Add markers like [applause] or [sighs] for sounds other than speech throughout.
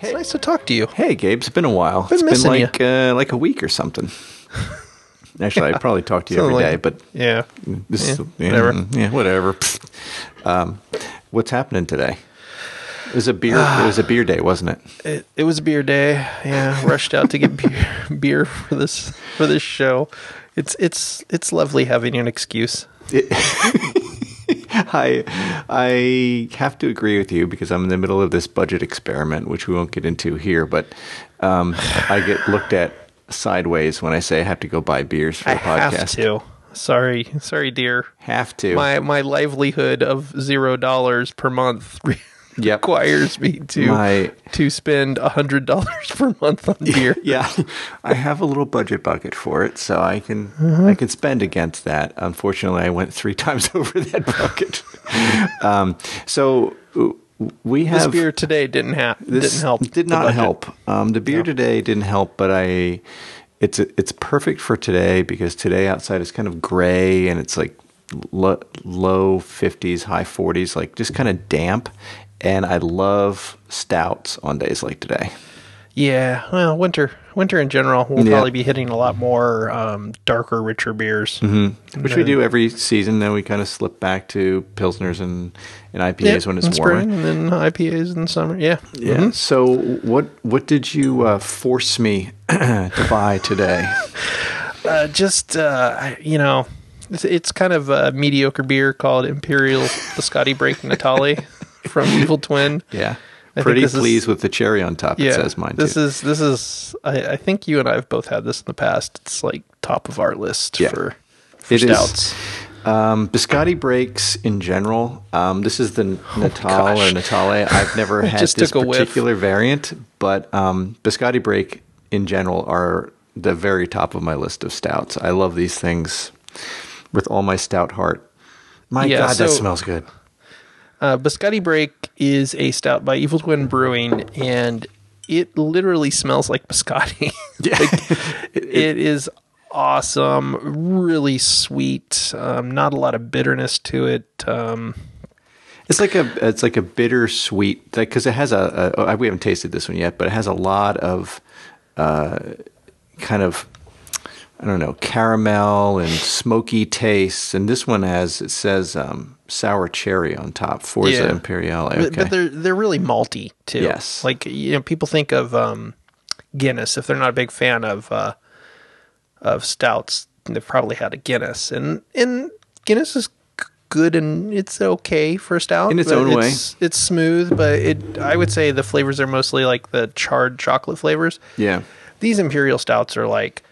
It's nice to talk to you. Hey, Gabe, it's been a while. Been it's been missing like uh, like a week or something. [laughs] Actually, I probably talk to you every Something day, like- but Yeah. this Yeah, is yeah, whatever. mm, Yeah, whatever. um, what's happening today? It was a beer. it was a beer day, wasn't it? [sighs] It, it was a beer day. Yeah, rushed out to get beer, [laughs] beer for this for this show. It's it's it's lovely having an excuse. [laughs] I I have to agree with you because I'm in the middle of this budget experiment, which we won't get into here. But um, I get looked at sideways when I say I have to go buy beers for I the podcast. have to. Sorry, sorry, dear. Have to. My my livelihood of zero dollars per month [laughs] [laughs] Yep. requires me to My- to spend a hundred dollars per month on [laughs] beer. yeah, I have a little budget bucket for it, so I can Mm-hmm. I can spend against that. Unfortunately, I went three [laughs] times over that bucket. um, so uh, we This have beer today didn't have this didn't help. Did not budget. help. Um, the beer today didn't help, but I it's it's perfect for today because today outside is kind of gray and it's like lo- low fifties, high forties, like just kind of damp. And I love stouts on days like today. Yeah, well, winter winter in general, we'll Yeah. probably be hitting a lot more um, darker, richer beers. Mm-hmm. Which we do every season. Then we kind of slip back to pilsners and, and IPAs when it's warmer. and then IPAs in summer. Yeah, Yeah. So what what did you uh, force me [clears throat] to buy today? [laughs] uh, just uh, you know, it's, it's kind of a mediocre beer called Imperial Biscotti Break Natale [laughs] from [laughs] Evil Twin. Yeah. think Pretty this is- pleased with the cherry on top. Yeah, It says mine this too. is this is. I, I think you and I have both had this in the past. It's like top of our list Yeah. for, for It is. stouts. Um, biscotti breaks in general. Um, this is the Natal or Oh. Natale. [laughs] I've never had this a whiff. particular variant, but um, biscotti break in general are the very top of my list of stouts. I love these things with all my stout heart. My Yeah, God, that smells good. Uh, Biscotti Break is a stout by Evil Twin Brewing, and it literally smells like biscotti. [laughs] Yeah. [laughs] it is awesome, really sweet. Um, not a lot of bitterness to it. Um, It's like a it's like a bitter sweet because it has a, a we haven't tasted this one yet, but it has a lot of uh, kind of I don't know caramel and smoky tastes, and this one has it says um, sour cherry on top. Forza Yeah. Imperiale. but, Okay. but they're they're really malty too. Yes. like you know, people think of um, Guinness if they're not a big fan of uh, of stouts. They've probably had a Guinness, and and Guinness is good and it's okay for a stout In its own way. It's, it's smooth, but it I would say the flavors are mostly like the charred chocolate flavors. yeah. These imperial stouts are like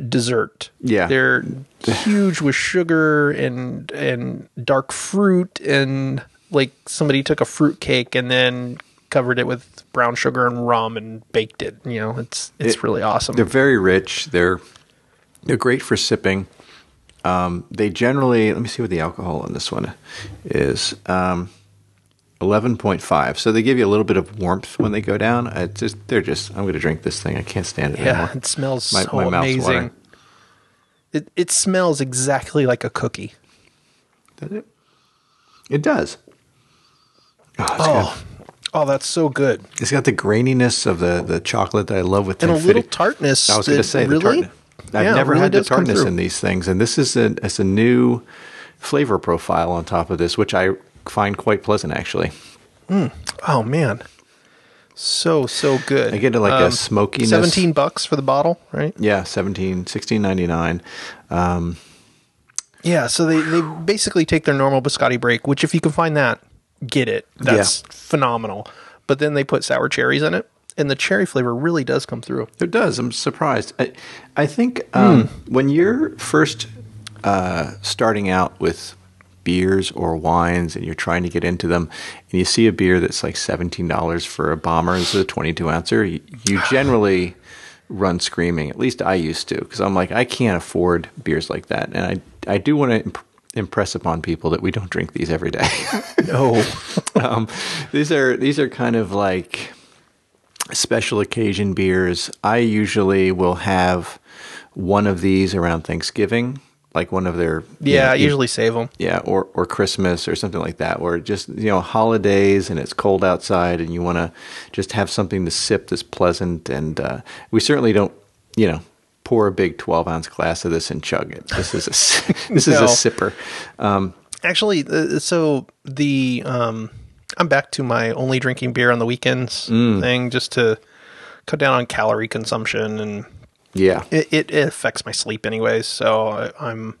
dessert. Yeah. they're huge with sugar and and dark fruit and like somebody took a fruit cake and then covered it with brown sugar and rum and baked it. You know, it's it's It- really awesome. They're very rich. They're they're great for sipping. Um, they generally let me see what the alcohol on this one is. Um, Eleven point five. So they give you a little bit of warmth when they go down. It's just they're just. I'm going to drink this thing. I can't stand it Yeah, anymore. it smells My- so my mouth's amazing. It it smells exactly like a cookie. Does it? It does. Oh, Oh, oh, that's so good. it's got the graininess of the, the chocolate that I love with And a little tartness. I was going to say the really, tartness. I've Yeah, never really had the tartness in these things, and this is a it's a new flavor profile on top of this, which I find quite pleasant actually. Oh man, so so good. Um, I get it like a smokiness. Seventeen bucks for the bottle, right? Yeah, 17, 16.99. Um, Yeah. So they they basically take their normal biscotti break, which if you can find that, get it. That's phenomenal. But then they put sour cherries in it, and the cherry flavor really does come through. It does. I'm surprised. I, I think um, Hmm. when you're first uh, starting out with beers or wines and you're trying to get into them, and you see a beer that's like seventeen dollars for a bomber, this is a 22 ouncer, you, you [sighs] generally run screaming. At least I used to, because I'm like, I can't afford beers like that, and I I do want to imp- impress upon people that we don't drink these every day. [laughs] No. [laughs] um, these are these are kind of like special occasion beers. I usually will have one of these around Thanksgiving like one of their you Yeah, know, I e- usually save them. yeah, or or Christmas or something like that, where just you know holidays and it's cold outside and you want to just have something to sip that's pleasant. And uh, we certainly don't, you know, pour a big twelve ounce glass of this and chug it. This is a [laughs] this is No. a sipper. Actually, uh, so the um, I'm back to my only drinking beer on the weekends thing, just to cut down on calorie consumption, and Yeah, it, it, affects my sleep anyways. So I, I'm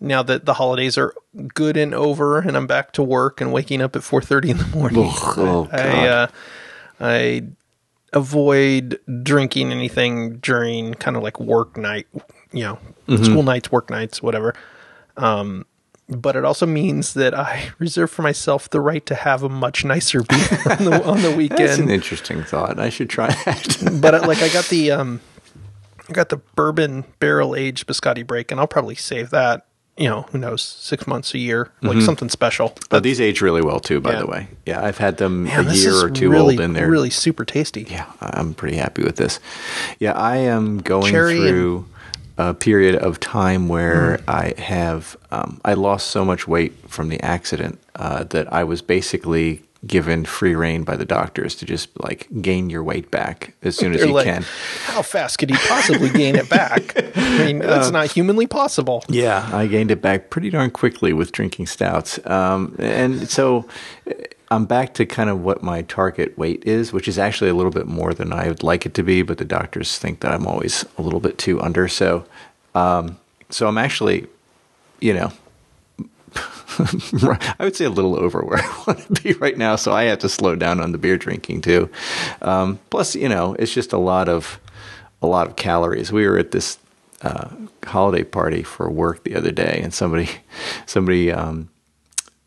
now that the holidays are good and over, and I'm back to work and waking up at 4:30 in the [laughs] morning. Ugh, oh, I uh, I avoid drinking anything during kind of like work night, you know, Mm-hmm. school nights, work nights, whatever. Um, but it also means that I [laughs] reserve for myself the right to have a much nicer beer [laughs] on the, on the that's an interesting thought. I should try that. but uh, like I got the um, I got the bourbon barrel aged biscotti break, and I'll probably save that. You know, who knows, six months a year, like something special. but these age really well too. By Yeah. the way, yeah, I've had them Man, a year or two really, old in there. really super tasty. yeah, I'm pretty happy with this. Yeah, I am going Cherry and- through a period of time where Mm. I have um, I lost so much weight from the accident uh, that I was basically given free reign by the doctors to just like gain your weight back as soon as you like, can. how fast could he possibly gain it back? [laughs] I mean, that's Uh, not humanly possible. Yeah, I gained it back pretty darn quickly with drinking stouts. Um, and so uh, I'm back to kind of what my target weight is, which is actually a little bit more than I would like it to be, but the doctors think that I'm always a little bit too under. So, um, so I'm actually, you know, [laughs] I would say a little over where [laughs] I want to be right now. So I have to slow down on the beer drinking too. Um, plus, you know, it's just a lot of a lot of calories. We were at this uh, holiday party for work the other day, and somebody [laughs] somebody um,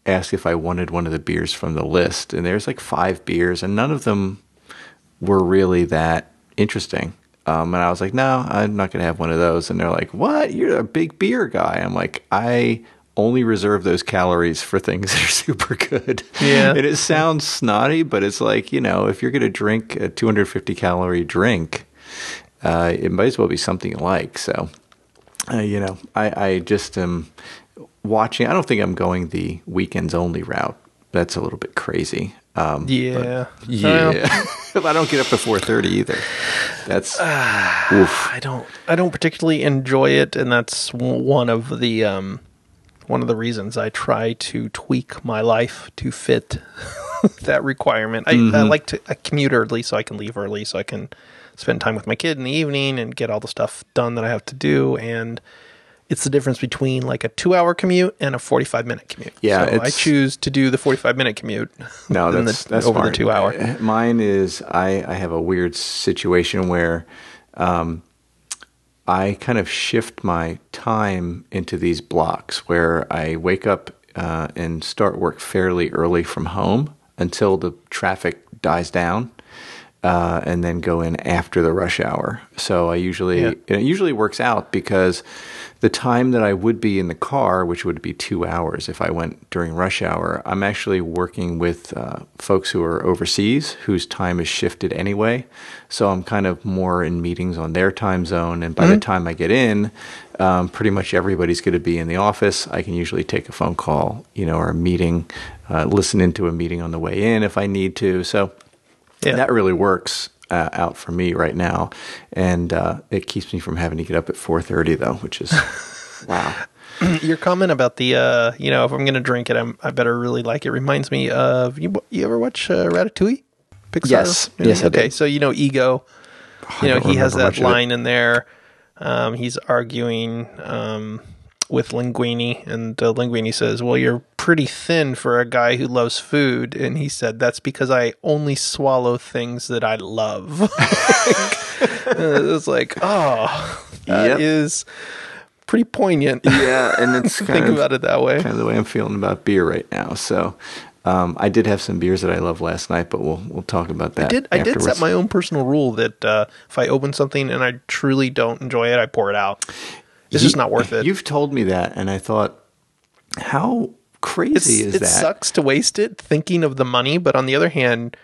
asked if I wanted one of the beers from the list, and there's like five beers, and none of them were really that interesting. Um, and I was like, no, I'm not going to have one of those. And they're like, what? You're a big beer guy. I'm like, I only reserve those calories for things [laughs] that are super good. Yeah. and it sounds snotty, but it's like, you know, if you're going to drink a 250 calorie drink, uh, it might as well be something you like. So, uh, you know, I, I just am watching. I don't think I'm going the weekends only route. That's a little bit crazy. Um, Yeah. yeah, [laughs] I don't get up to four thirty either. That's [sighs] oof. I don't I don't particularly enjoy it and that's one of the um one of the reasons I try to tweak my life to fit [laughs] that requirement. I, I like to I commute early so I can leave early so I can spend time with my kid in the evening and get all the stuff done that I have to do and it's the difference between like a 2-hour commute and a 45-minute commute. Yeah, so I choose to do the 45-minute commute. No, that's the, that's over smart. the 2 hour. Uh, Mine is I I have a weird situation where um, I kind of shift my time into these blocks where I wake up uh, and start work fairly early from home until the traffic dies down. Uh, and then go in after the rush hour. So I usually Yeah. it usually works out because the time that I would be in the car, which would be two hours if I went during rush hour, I'm actually working with uh, folks who are overseas whose time is shifted anyway. So I'm kind of more in meetings on their time zone. And by the time I get in, um, pretty much everybody's going to be in the office. I can usually take a phone call, you know, or a meeting, uh, listen into a meeting on the way in if I need to. So Yeah. that really works uh, out for me right now, and uh, it keeps me from having to get up at four thirty though, which is [laughs] wow. [clears throat] Your comment about the, uh, you know, if I'm going to drink it, I'm, I better really like it. Reminds me of you. You ever watch uh, Ratatouille? Pixar. Yes. Yes, Okay, so you know, Ego. You know, he has that much of it. line in there. Um, he's arguing um, with Linguini, and uh, Linguini says, "Well, you're pretty thin for a guy who loves food." And he said, "That's because I only swallow things that I love." [laughs] [laughs] it was like, oh, that is Yep. pretty poignant. Yeah, and it's [laughs] Think kind of, about it that way. kind of the way I'm feeling about beer right now. So. Um, I did have some beers that I loved last night, but we'll we'll talk about that. I did I did set my own personal rule that uh, if I open something and I truly don't enjoy it, I pour it out. It's just You- not worth it. You've told me that, and I thought, how It's, crazy is it that? It sucks to waste it thinking of the money, but on the other hand,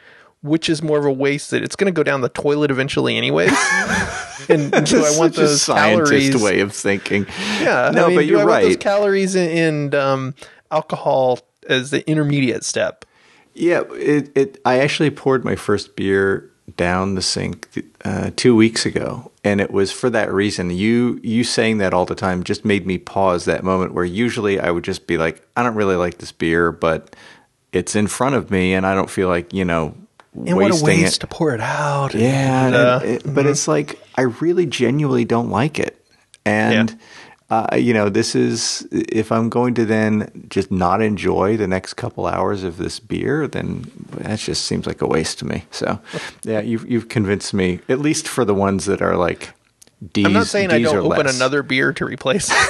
which is more of a waste that it's going to go down the toilet eventually anyways. [laughs] and do I want those scientist calories? way of thinking. Yeah, no, I mean, but you're want those right. calories and, and um, alcohol as the intermediate step. Yeah, it, it. I actually poured my first beer down the sink uh, two weeks ago, and it was for that reason. You you saying that all the time just made me pause that moment where usually I would just be like, I don't really like this beer, but it's in front of me, and I don't feel like you know And what a wasting waste it. to pour it out. Yeah, and, and uh, it- but it's like I really genuinely don't like it, and uh, you know, this is if I'm going to then just not enjoy the next couple hours of this beer, then that just seems like a waste to me. So, yeah, you've you've convinced me at least for the ones that are like D's. I'm not saying I don't open less. another beer to replace. [laughs] [laughs]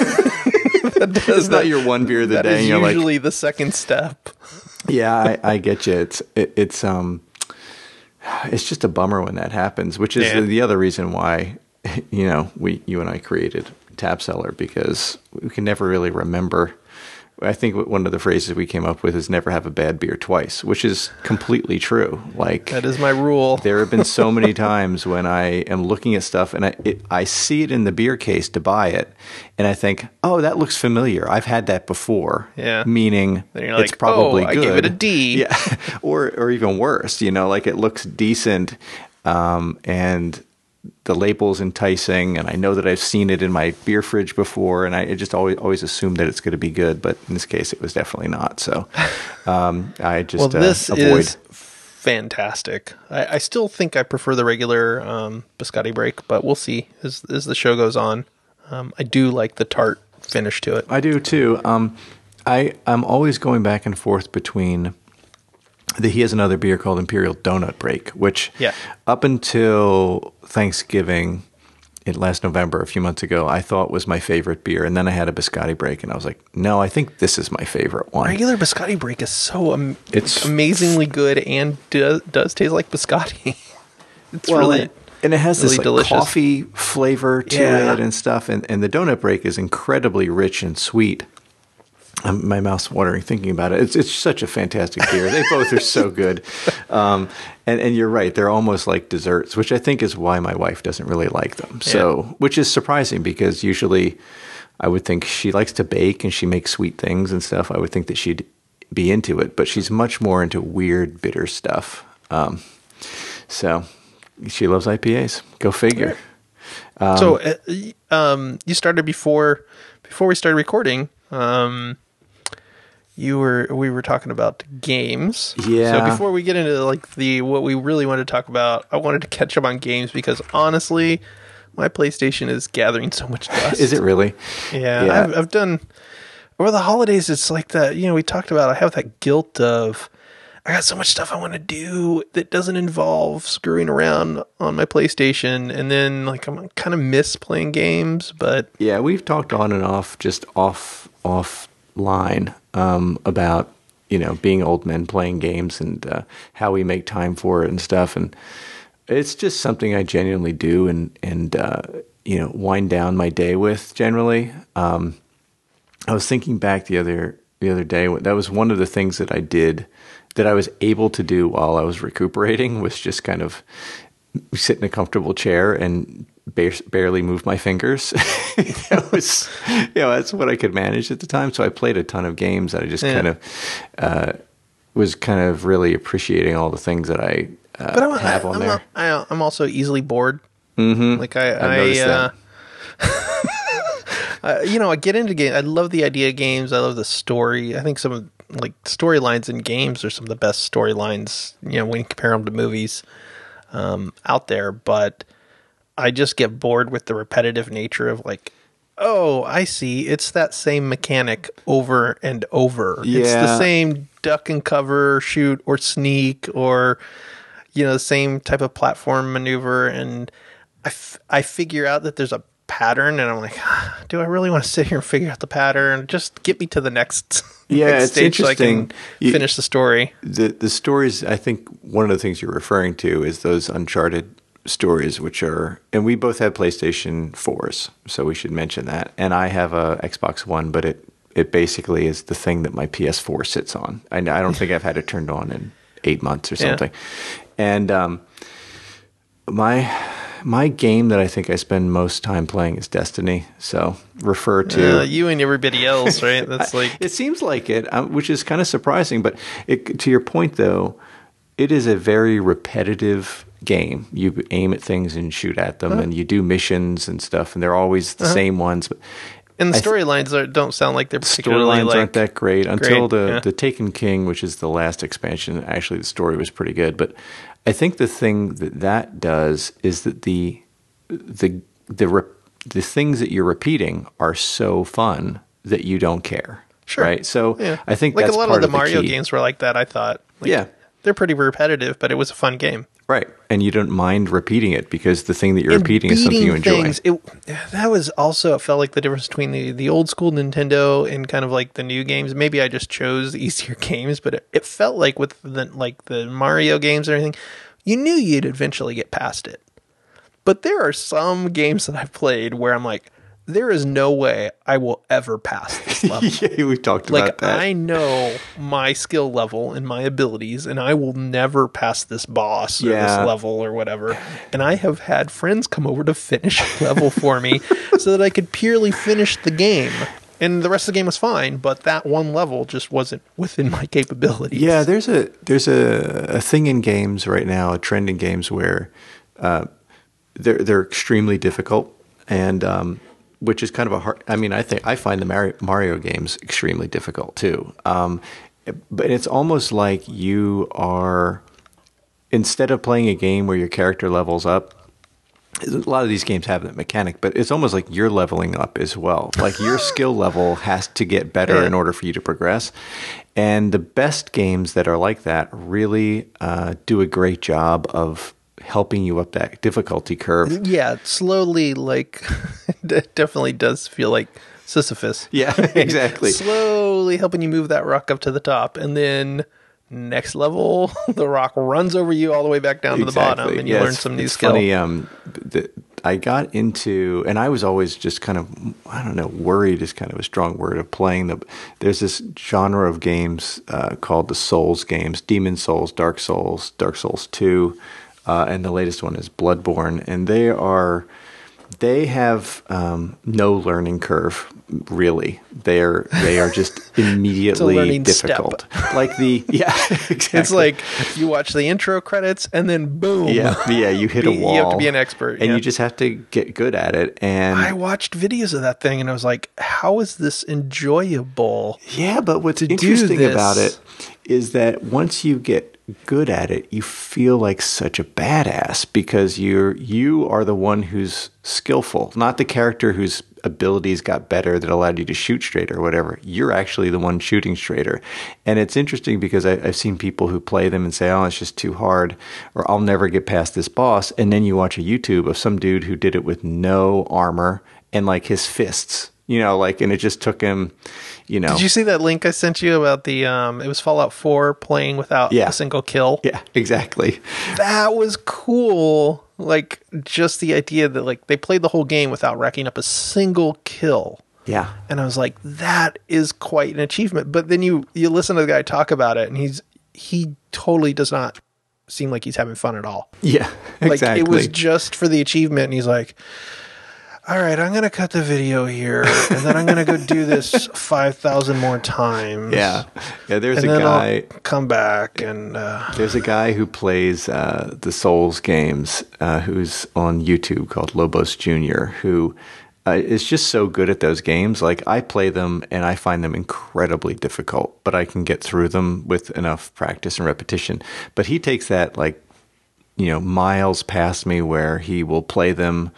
that does not your one beer of the That day. is and you're like, usually the second step. Yeah, I, I get you. It's it, it's um, it's just a bummer when that happens. Which is Yeah. the other reason why, you know, we you and I created Tap Cellar because we can never really remember. I think one of the phrases we came up with is "never have a bad beer twice," which is completely true. Like That is my rule. there have been so many [laughs] times when I am looking at stuff and I it, I see it in the beer case to buy it, and I think, oh, that looks familiar. I've had that before. Yeah. Meaning you're it's probably "Oh, I good. give it a D. Yeah, [laughs] or or even worse. You know, like it looks decent, um, and the label's enticing, and I know that I've seen it in my beer fridge before, and I just always always assume that it's going to be good. But in this case, it was definitely not. So [laughs] um, I just well, this uh, avoid. is fantastic. I, I still think I prefer the regular um, biscotti break, but we'll see as as the show goes on. Um, I do like the tart finish to it. I do too. Um, I I'm always going back and forth between. The, he has another beer called Imperial Donut Break, which Yeah. up until Thanksgiving, in last November, a few months ago, I thought was my favorite beer, and then I had a biscotti break, and I was like, no, I think this is my favorite one. Regular biscotti break is so um, It's- amazingly good and do, does taste like biscotti. [laughs] it's Well, really and- and it has really this like, delicious. coffee flavor to Yeah. it and stuff. And, and the donut break is incredibly rich and sweet. Um, my mouth's watering thinking about it. It's it's such a fantastic beer. They both are so good. [laughs] Um, and and you're right, they're almost like desserts, which I think is why my wife doesn't really like them. So, which is surprising because usually I would think she likes to bake and she makes sweet things and stuff. I would think that she'd be into it, but she's much more into weird bitter stuff. Um, so she loves IPAs. Go figure. so uh, um, you started before before we started recording. Um, you were we were talking about games. Yeah. So before we get into like the what we really wanted to talk about, I wanted to catch up on games because honestly, my PlayStation is gathering so much [laughs] dust. Is it really? Yeah, Yeah. I've, I've done over the holidays. It's like that. You know, we talked about. I have that guilt of I got so much stuff I want to do that doesn't involve screwing around on my PlayStation, and then like I'm kind of miss playing games. But Yeah, we've talked on and off, just off offline um, about you know being old men playing games and uh, how we make time for it and stuff. And it's just something I genuinely do and and uh, you know wind down my day with generally. Um, I was thinking back the other the other day. That was one of the things that I did that I was able to do while I was recuperating was just kind of sit in a comfortable chair and ba- barely move my fingers. [laughs] that was, you know, that's what I could manage at the time. So I played a ton of games. I just Yeah. kind of uh, was kind of really appreciating all the things that I uh, but I'm, have I, on I'm, there. I, I'm also easily bored. Mm-hmm. Like I, I, uh, [laughs] uh, you know, I get into games. I love the idea of games. I love the story. I think some of like storylines in games are some of the best storylines. You know, when you compare them to movies um, out there. But I just get bored with the repetitive nature of like, oh, I see. It's that same mechanic over and over. Yeah. It's the same duck and cover, shoot or sneak, or you know, the same type of platform maneuver. And I, f- I figure out that there's a pattern, and I'm like, [sighs] do I really want to sit here and figure out the pattern? Just get me to the next, [laughs] Yeah, next it's stage so I can interesting. You- finish the story. the the stories I think one of the things you're referring to is those uncharted stories which are and we both have PlayStation 4s so we should mention that and I have a Xbox 1 but it it basically is the thing that my PS4 sits on I, I don't think I've had it turned on in eight months or Yeah. something. And um, my my game that I think I spend most time playing is Destiny. So refer to Uh, you and everybody else, right? [laughs] That's like it seems like it, um, which is kind of surprising. But it, to your point, though, it is a very repetitive game. You aim at things and shoot at them, uh-huh. and you do missions and stuff, and they're always the uh-huh. same ones. But and the I th- storylines don't sound like they're particularly storylines like aren't that great until the yeah. the Taken King, which is the last expansion. Actually, the story was pretty good, but I think the thing that that does is that the the the rep, the things that you're repeating are so fun that you don't care. Sure. Right. So Yeah. I think like a lot of the Mario key. games were like that. I thought. Like, Yeah. they're pretty repetitive, but it was a fun game. Right. And you don't mind repeating it because the thing that you're And repeating is something you enjoy. things, it, that was also it felt like the difference between the, the old school Nintendo and kind of like the new games. Maybe I just chose the [laughs] easier games, but it, it felt like with the like the Mario games and everything, you knew you'd eventually get past it. But there are some games that I've played where I'm like, there is no way I will ever pass this [laughs] level. yeah, we've talked like about that. I know my skill level and my abilities, and I will never pass this boss or Yeah. this level or whatever. And I have had friends come over to finish a [laughs] level for me so that I could purely finish the game. And the rest of the game was fine, but that one level just wasn't within my capabilities. Yeah, there's a there's a, a thing in games right now, a trend in games where uh, they're they're extremely difficult, and um, which is kind of a hard. I mean, I think I find the Mario, Mario games extremely difficult too. Um, but it's almost like you are instead of playing a game where your character levels up. A lot of these games have that mechanic, but it's almost like you're leveling up as well. Like your [laughs] skill level has to get better Yeah. in order for you to progress. And the best games that are like that really uh, do a great job of helping you up that difficulty curve. Yeah, slowly, like, [laughs] it definitely does feel like Sisyphus. Yeah, [laughs] exactly. slowly helping you move that rock up to the top, and then next level, [laughs] the rock runs over you all the way back down to the bottom, and you Yeah, learn some new skill. Funny, um, the, I got into, and I was always just kind of, I don't know, worried is kind of a strong word of playing the. There's this genre of games uh, called the Souls games: Demon Souls, Dark Souls, Dark Souls Two, uh, and the latest one is Bloodborne, and they are. They have um, no learning curve, really. They're they are just [laughs] immediately learning step. difficult. Like the [laughs] yeah, [laughs] exactly. It's like you watch the intro credits, and then boom. Yeah, yeah, you hit a wall You have to be an expert, and yeah. you just have to get good at it. And I watched videos of that thing, and I was like, "How is this enjoyable?" yeah, but what's interesting about it is that once you get good at it, you feel like such a badass because you're you are the one who's skillful, not the character whose abilities got better that allowed you to shoot straighter or whatever. You're actually the one shooting straighter. And it's interesting because I, I've seen people who play them and say, "Oh, it's just too hard," or "I'll never get past this boss." And then you watch a YouTube of some dude who did it with no armor and like his fists. You know, like, and it just took him, you know. Did you see that link I sent you about the? Um, it was Fallout Four playing without Yeah. a single kill. yeah, exactly. that was cool. Like just the idea that like they played the whole game without racking up a single kill. Yeah. And I was like, that is quite an achievement. But then you you listen to the guy talk about it, and he's he totally does not seem like he's having fun at all. Yeah, Like exactly. it was just for the achievement, and he's like, "All right, I'm gonna cut the video here, and then I'm gonna go do this [laughs] five thousand more times. yeah, yeah. There's and a guy. I'll come back and uh, There's a guy who plays uh, the Souls games, uh, who's on YouTube called Lobos Junior, who uh, is just so good at those games. Like I play them and I find them incredibly difficult, but I can get through them with enough practice and repetition. But he takes that like you know miles past me, where he will play them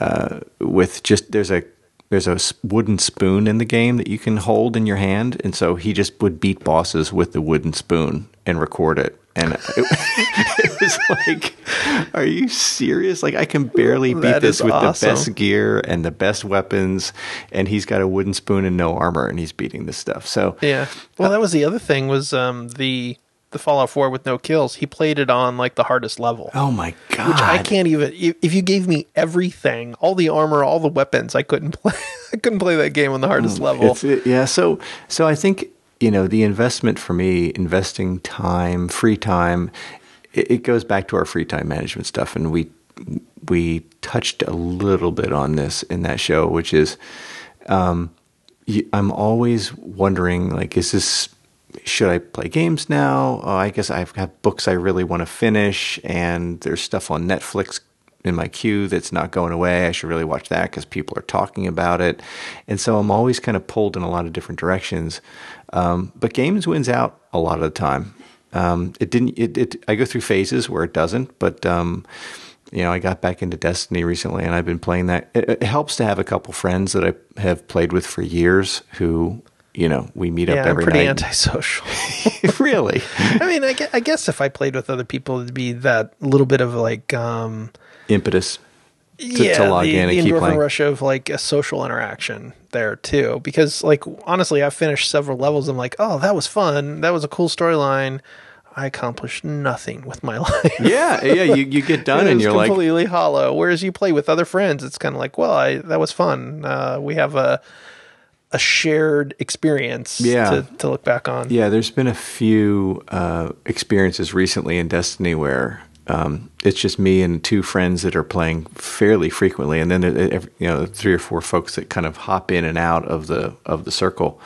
uh, with just there's a there's a wooden spoon in the game that you can hold in your hand, and so he just would beat bosses with the wooden spoon and record it. And it, [laughs] it was like, are you serious? Like I can barely beat That this is with the best gear and the best weapons, and he's got a wooden spoon and no armor, and he's beating this stuff. So yeah. Well, that was the other thing was um, the the Fallout Four with no kills. He played it on like the hardest level. oh my god, Which I can't even. If you gave me everything, all the armor, all the weapons, I couldn't [laughs] play. I couldn't play that game on the hardest level. It, yeah, so so I think you know, the investment for me, investing time, free time, it, it goes back to our free time management stuff, and we we touched a little bit on this in that show, which is, um, I'm always wondering, like, is this should I play games now? Oh, I guess I have got books I really want to finish, and there's stuff on Netflix in my queue that's not going away. I should really watch that because people are talking about it. And so I'm always kind of pulled in a lot of different directions. Um, but games wins out a lot of the time. Um, it didn't. It, it, I go through phases where it doesn't, but um, you know, I got back into Destiny recently, and I've been playing that. It, it, helps to have a couple friends that I have played with for years who. You know, we meet yeah, up every I'm pretty night. antisocial. [laughs] [laughs] really? I mean, I guess, I guess if I played with other people, it'd be that little bit of like, um, Impetus. yeah, to log the, in and the keep endorphin playing. rush of like a social interaction there too. Because like honestly, I finished several levels. I'm like, oh, that was fun. That was a cool storyline. I accomplished nothing with my [laughs] life. Yeah, yeah. You, you get done and you're like, completely hollow. Whereas you play with other friends, it's kind of like, well, I that was fun. Uh, we have a a shared experience Yeah. to, to look back on. Yeah, there's been a few uh, experiences recently in Destiny where um, it's just me and two friends that are playing fairly frequently, and then every- you know three or four folks that kind of hop in and out of the of the circle,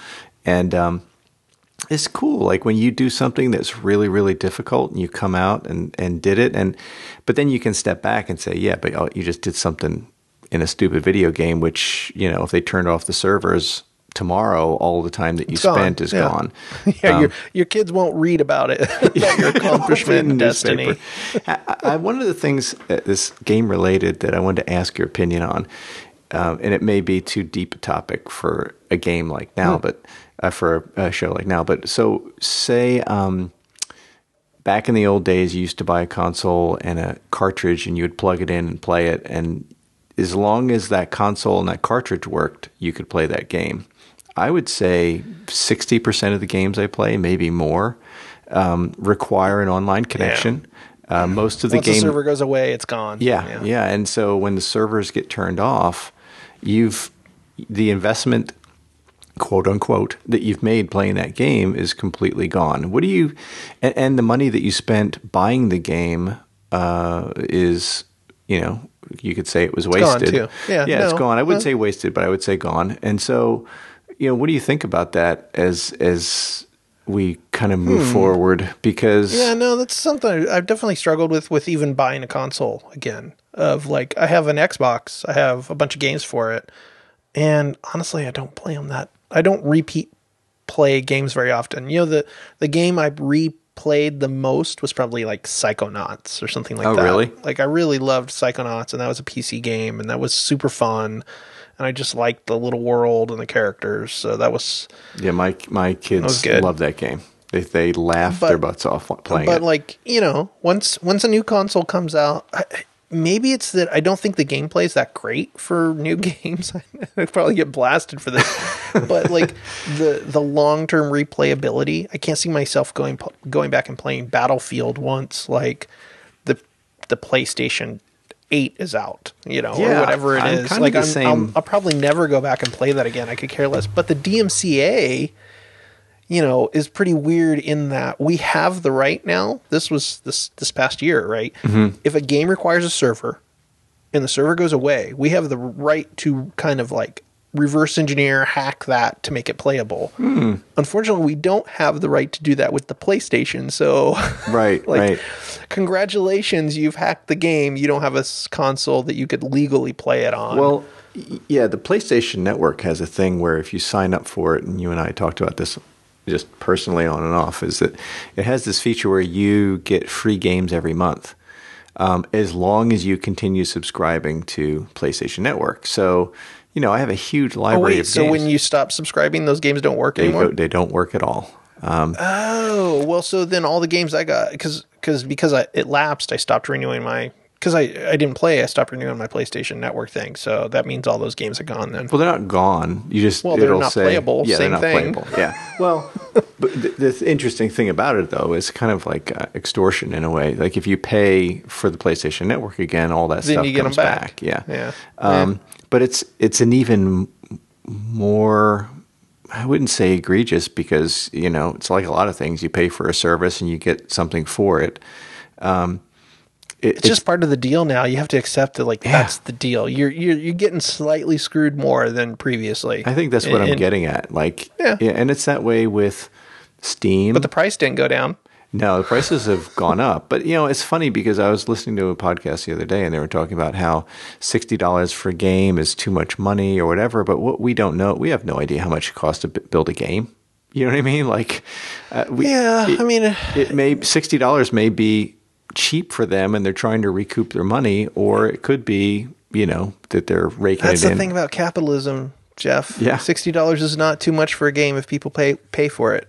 and um, it's cool. Like when you do something that's really really difficult, and you come out and and did it, and but then you can step back and say, yeah, but oh, you just did something in a stupid video game, which you know if they turned off the servers tomorrow, all the time that you It's gone. spent is Yeah. gone. [laughs] Yeah, Um, your your kids won't read about it. [laughs] [laughs] your accomplishment in Destiny. I, I, one of the things uh, this game related that I wanted to ask your opinion on, um, and it may be too deep a topic for a game like now, Hmm. but uh, for a, a show like now. But so say. Um, Back in the old days, you used to buy a console and a cartridge, and you would plug it in and play it. And as long as that console and that cartridge worked, you could play that game. I would say 60% of the games I play, maybe more, um, require an online connection. Uh, most of the Once game, the server goes away, it's gone. yeah, yeah, yeah. And so when the servers get turned off, you've the investment, quote unquote, that you've made playing that game is completely gone. What do you, and, and the money that you spent buying the game uh, is, you know, you could say it was gone, wasted. too. Yeah, yeah, it's gone. I wouldn't uh, say wasted, but I would say gone. And so, you know, what do you think about that as as we kind of move forward? Because Hmm. Yeah, no, that's something I've definitely struggled with with even buying a console again. Of like, I have an Xbox, I have a bunch of games for it, and honestly, I don't play them that. I don't repeat play games very often. You know, the the game I replayed the most was probably like Psychonauts or something like Oh, that. really? Like, I really loved Psychonauts, and that was a PC game, and that was super fun. And I just liked the little world and the characters, so that was Yeah, my my kids love that game. They they laugh But- their butts off playing but it. like you know once once a new console comes out I, maybe it's that i don't think the gameplay is that great for new [laughs] games [laughs] i probably get blasted for this but like [laughs] the the long-term replayability i can't see myself going going back and playing battlefield once like the the playstation 8 is out you know Yeah, or whatever it I'm is. kind of like I'm, I'll, I'll probably never go back and play that again i could care less but the dmca you know, is pretty weird in that we have the right now. This was this this past year, right? Mm-hmm. If a game requires a server and the server goes away, we have the right to kind of like reverse engineer, hack that to make it playable. Hmm. Unfortunately, we don't have the right to do that with the PlayStation. So, [laughs] right, like, right. Congratulations, you've hacked the game. You don't have a console that you could legally play it on. Well, yeah, the PlayStation Network has a thing where if you sign up for it, and you and I talked about this just personally on and off, is that it has this feature where you get free games every month. Um, as long as you continue subscribing to PlayStation Network. So, you know, I have a huge oh library wait, of so games. So when you stop subscribing, those games don't work they, anymore. go, they don't work at all. Um, Oh well, so then all the games I got because because because I, it lapsed, I stopped renewing my because I I didn't play. I stopped renewing my PlayStation Network thing, so that means all those games are gone then. Well, they're not gone. You just Well, they're not say, playable. Yeah, Same they're not thing. playable. Yeah. [laughs] Well, but the, the interesting thing about it though is kind of like uh, extortion in a way. Like if you pay for the PlayStation Network again, all that Then stuff you get comes back. Yeah. Yeah. Um, But it's it's an even more I wouldn't say egregious because you know it's like a lot of things. You pay for a service and you get something for it. Um, it- It's just part of the deal now. You have to accept that, like that's the deal. You're you're you're getting slightly screwed more than previously. I think that's what I'm And- getting at. Like, yeah. Yeah. and it's that way with Steam. But the price didn't go down. No, the prices have gone up. But you know, it's funny because I was listening to a podcast the other day and they were talking about how sixty dollars for a game is too much money or whatever. But what we don't know, we have no idea how much it costs to build a game. You know what I mean? Like, uh, we, Yeah, it, I mean, it may sixty dollars may be cheap for them and they're trying to recoup their money, or it could be you know that they're raking that's the in. thing about capitalism, Jeff. Yeah. sixty dollars is not too much for a game if people pay pay for it.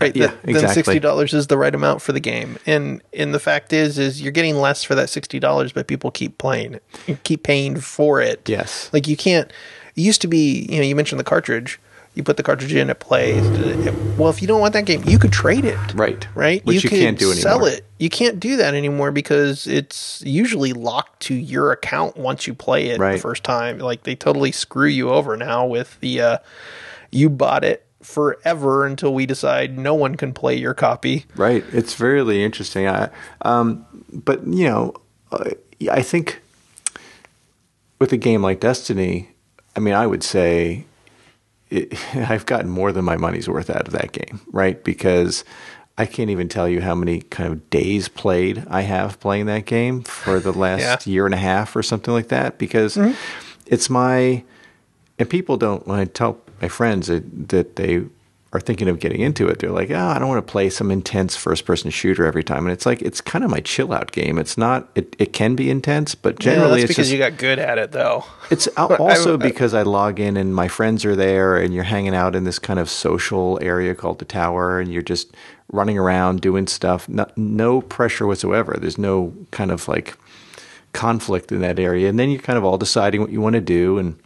Right. Yeah, exactly. sixty dollars is the right amount for the game, and and the fact is, is you're getting less for that sixty dollars, but people keep playing it, keep paying for it. Yes. Like you can't. It used to be, you know, you mentioned the cartridge. You put the cartridge in, it plays. Well, if you don't want that game, you could trade it. Right. Right. Which you could can't do anymore. Sell it. You can't do that anymore because it's usually locked to your account once you play it Right. the first time. Like they totally screw you over now with the uh, you bought it forever until we decide no one can play your copy. Right. It's really interesting. I, um, but you know, uh, I think with a game like Destiny, I mean, I would say it, [laughs] I've gotten more than my money's worth out of that game, right? Because I can't even tell you how many kind of days played I have playing that game for the [laughs] last Yeah. year and a half or something like that. Because it's my and people don't when I tell my friends that, that they are thinking of getting into it, they're like, "Oh, I don't want to play some intense first-person shooter every time." And it's like it's kind of my chill-out game. It's not. It, it can be intense, but Yeah, generally that's it's because just you got good at it, though. [laughs] it's al- [laughs] also I- uh, because I log in and my friends are there, and you're hanging out in this kind of social area called the tower, and you're just running around doing stuff. No, no pressure whatsoever. There's no kind of like conflict in that area, and then you're kind of all deciding what you want to do, and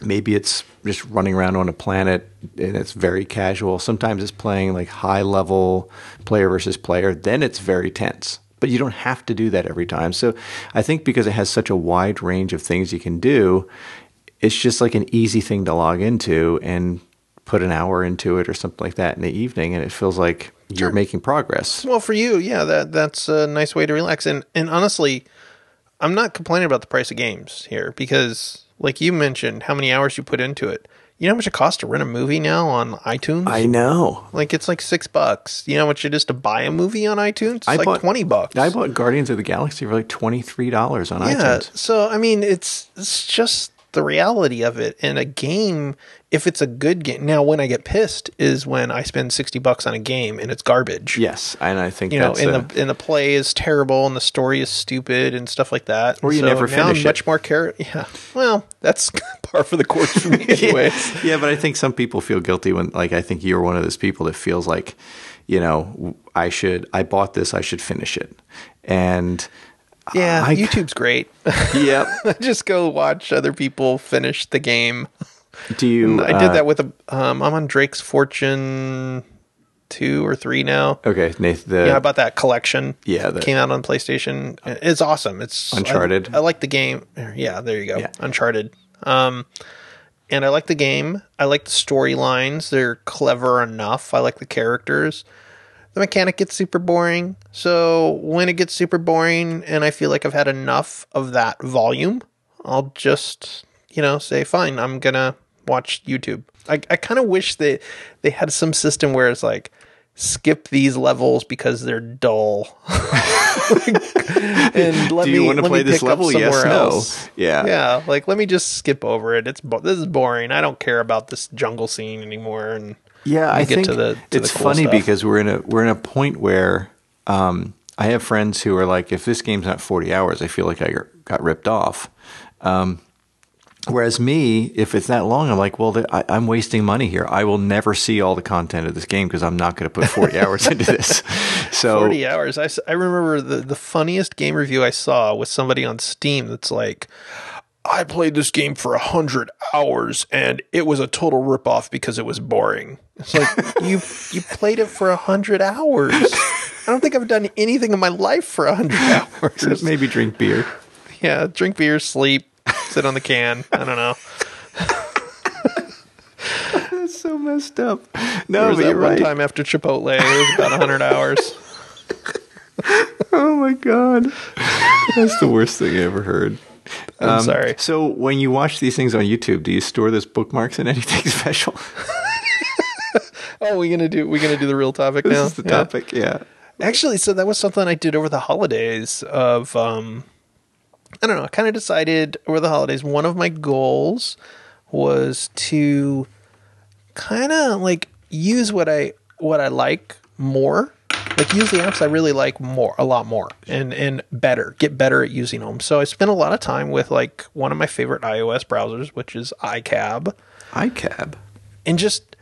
maybe it's just running around on a planet and it's very casual. Sometimes it's playing like high level player versus player. Then it's very tense. But you don't have to do that every time. So I think because it has such a wide range of things you can do, it's just like an easy thing to log into and put an hour into it or something like that in the evening and it feels like you're making progress. Well, for you, yeah, that that's a nice way to relax. And and honestly, I'm not complaining about the price of games here because, like you mentioned, how many hours you put into it. You know how much it costs to rent a movie now on iTunes? I know. like it's like six bucks. You know how much it is to buy a movie on iTunes? It's I like bought- twenty bucks. I bought Guardians of the Galaxy for like $23 on yeah. iTunes. So I mean, it's it's just the reality of it. And a game, if it's a good game, now when I get pissed is when I spend sixty bucks on a game and it's garbage. Yes, and I think you know, and a- the and the play is terrible and the story is stupid and stuff like that. Or you So never finish it. much more care. Yeah, well, that's [laughs] par for the course for me [laughs] anyway. yeah, but I think some people feel guilty when, like, I think you're one of those people that feels like, you know, I should, I bought this, I should finish it, and yeah, I- YouTube's great. [laughs] yep. [laughs] Just go watch other people finish the game. Do you? I did uh, that with a. Um, I'm on Drake's Fortune two or three now. Okay, Nathan. The, Yeah, about that collection. Yeah, that the- came out on PlayStation. It's awesome. It's Uncharted. I, I like the game. Yeah, there you go. Yeah. Uncharted. Um, and I like the game. I like the storylines. They're clever enough. I like the characters. The mechanic gets super boring. So when it gets super boring, and I feel like I've had enough of that volume, I'll just you know say fine. I'm gonna watch YouTube. I, I kind of wish they they had some system where it's like skip these levels because they're dull. [laughs] and [laughs] let Do you me, want to play this level? Yes, somewhere no. else. Yeah. Yeah, like let me just skip over it. It's bo- this is boring. I don't care about this jungle scene anymore. And Yeah, I get think to the- the it's cool funny stuff. because we're in a we're in a point where um, I have friends who are like, if this game's not forty hours, I feel like I got ripped off. Um, whereas me, if it's that long, I'm like, well, th- I, I'm wasting money here. I will never see all the content of this game because I'm not going to put forty [laughs] hours into this. [laughs] So 40 hours. I, I remember the, the funniest game review I saw was somebody on Steam that's like, I played this game for a 100 hours and it was a total ripoff because it was boring. It's like, [laughs] you you played it for a 100 hours. I don't think I've done anything in my life for a 100 hours. maybe drink beer. Yeah, drink beer, sleep, sit on the can. I don't know. [laughs] That's so messed up. No, was but that one right. time after Chipotle, it was about 100 hours. [laughs] Oh my god, that's the worst thing I ever heard. I'm Um, sorry. So when you watch these things on YouTube, do you store those bookmarks in [laughs] anything special? [laughs] Oh, we're gonna do we're gonna do the real topic this now? is the Yeah. topic. Yeah. Actually, so that was something I did over the holidays. Of um, I don't know. I kind of decided over the holidays. One of my goals was to kind of like use what I what I like more. Like use the apps I really like more, a lot more, and and better, get better at using them. So I spent a lot of time with like one of my favorite iOS browsers, which is iCab iCab. and just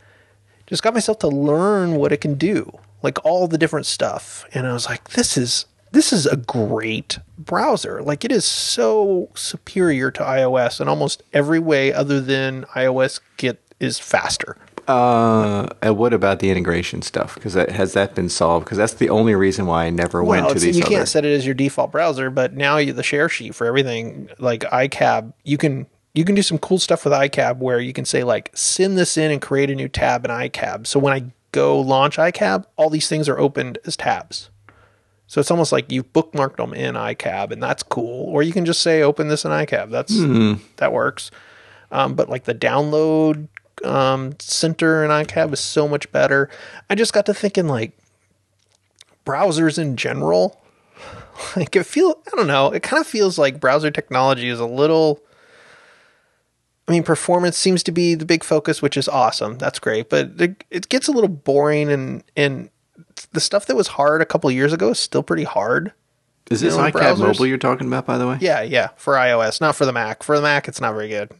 just got myself to learn what it can do like all the different stuff and i was like this is this is a great browser like it is so superior to ios in almost every way other than ios get is faster Uh, and what about the integration stuff? Because that, has that been solved? Because that's the only reason why I never went to these you other. can't set it as your default browser but now you, the share sheet for everything like icab you can you can do some cool stuff with icab where you can say like send this in and create a new tab in icab so when i go launch icab all these things are opened as tabs so it's almost like you've bookmarked them in iCab, and that's cool. Or you can just say, "Open this in iCab." That's that works. Um, but like the download um, center in iCab is so much better. I just got to thinking, like browsers in general. [laughs] Like it feel, I don't know. It kind of feels like browser technology is a little. I mean, performance seems to be the big focus, which is awesome. That's great, but it, it gets a little boring, and and the stuff that was hard a couple years ago is still pretty hard. Is this you know, iCab browsers- mobile you're talking about, by the way? Yeah, yeah, for iOS, not for the Mac. For the Mac, it's not very good.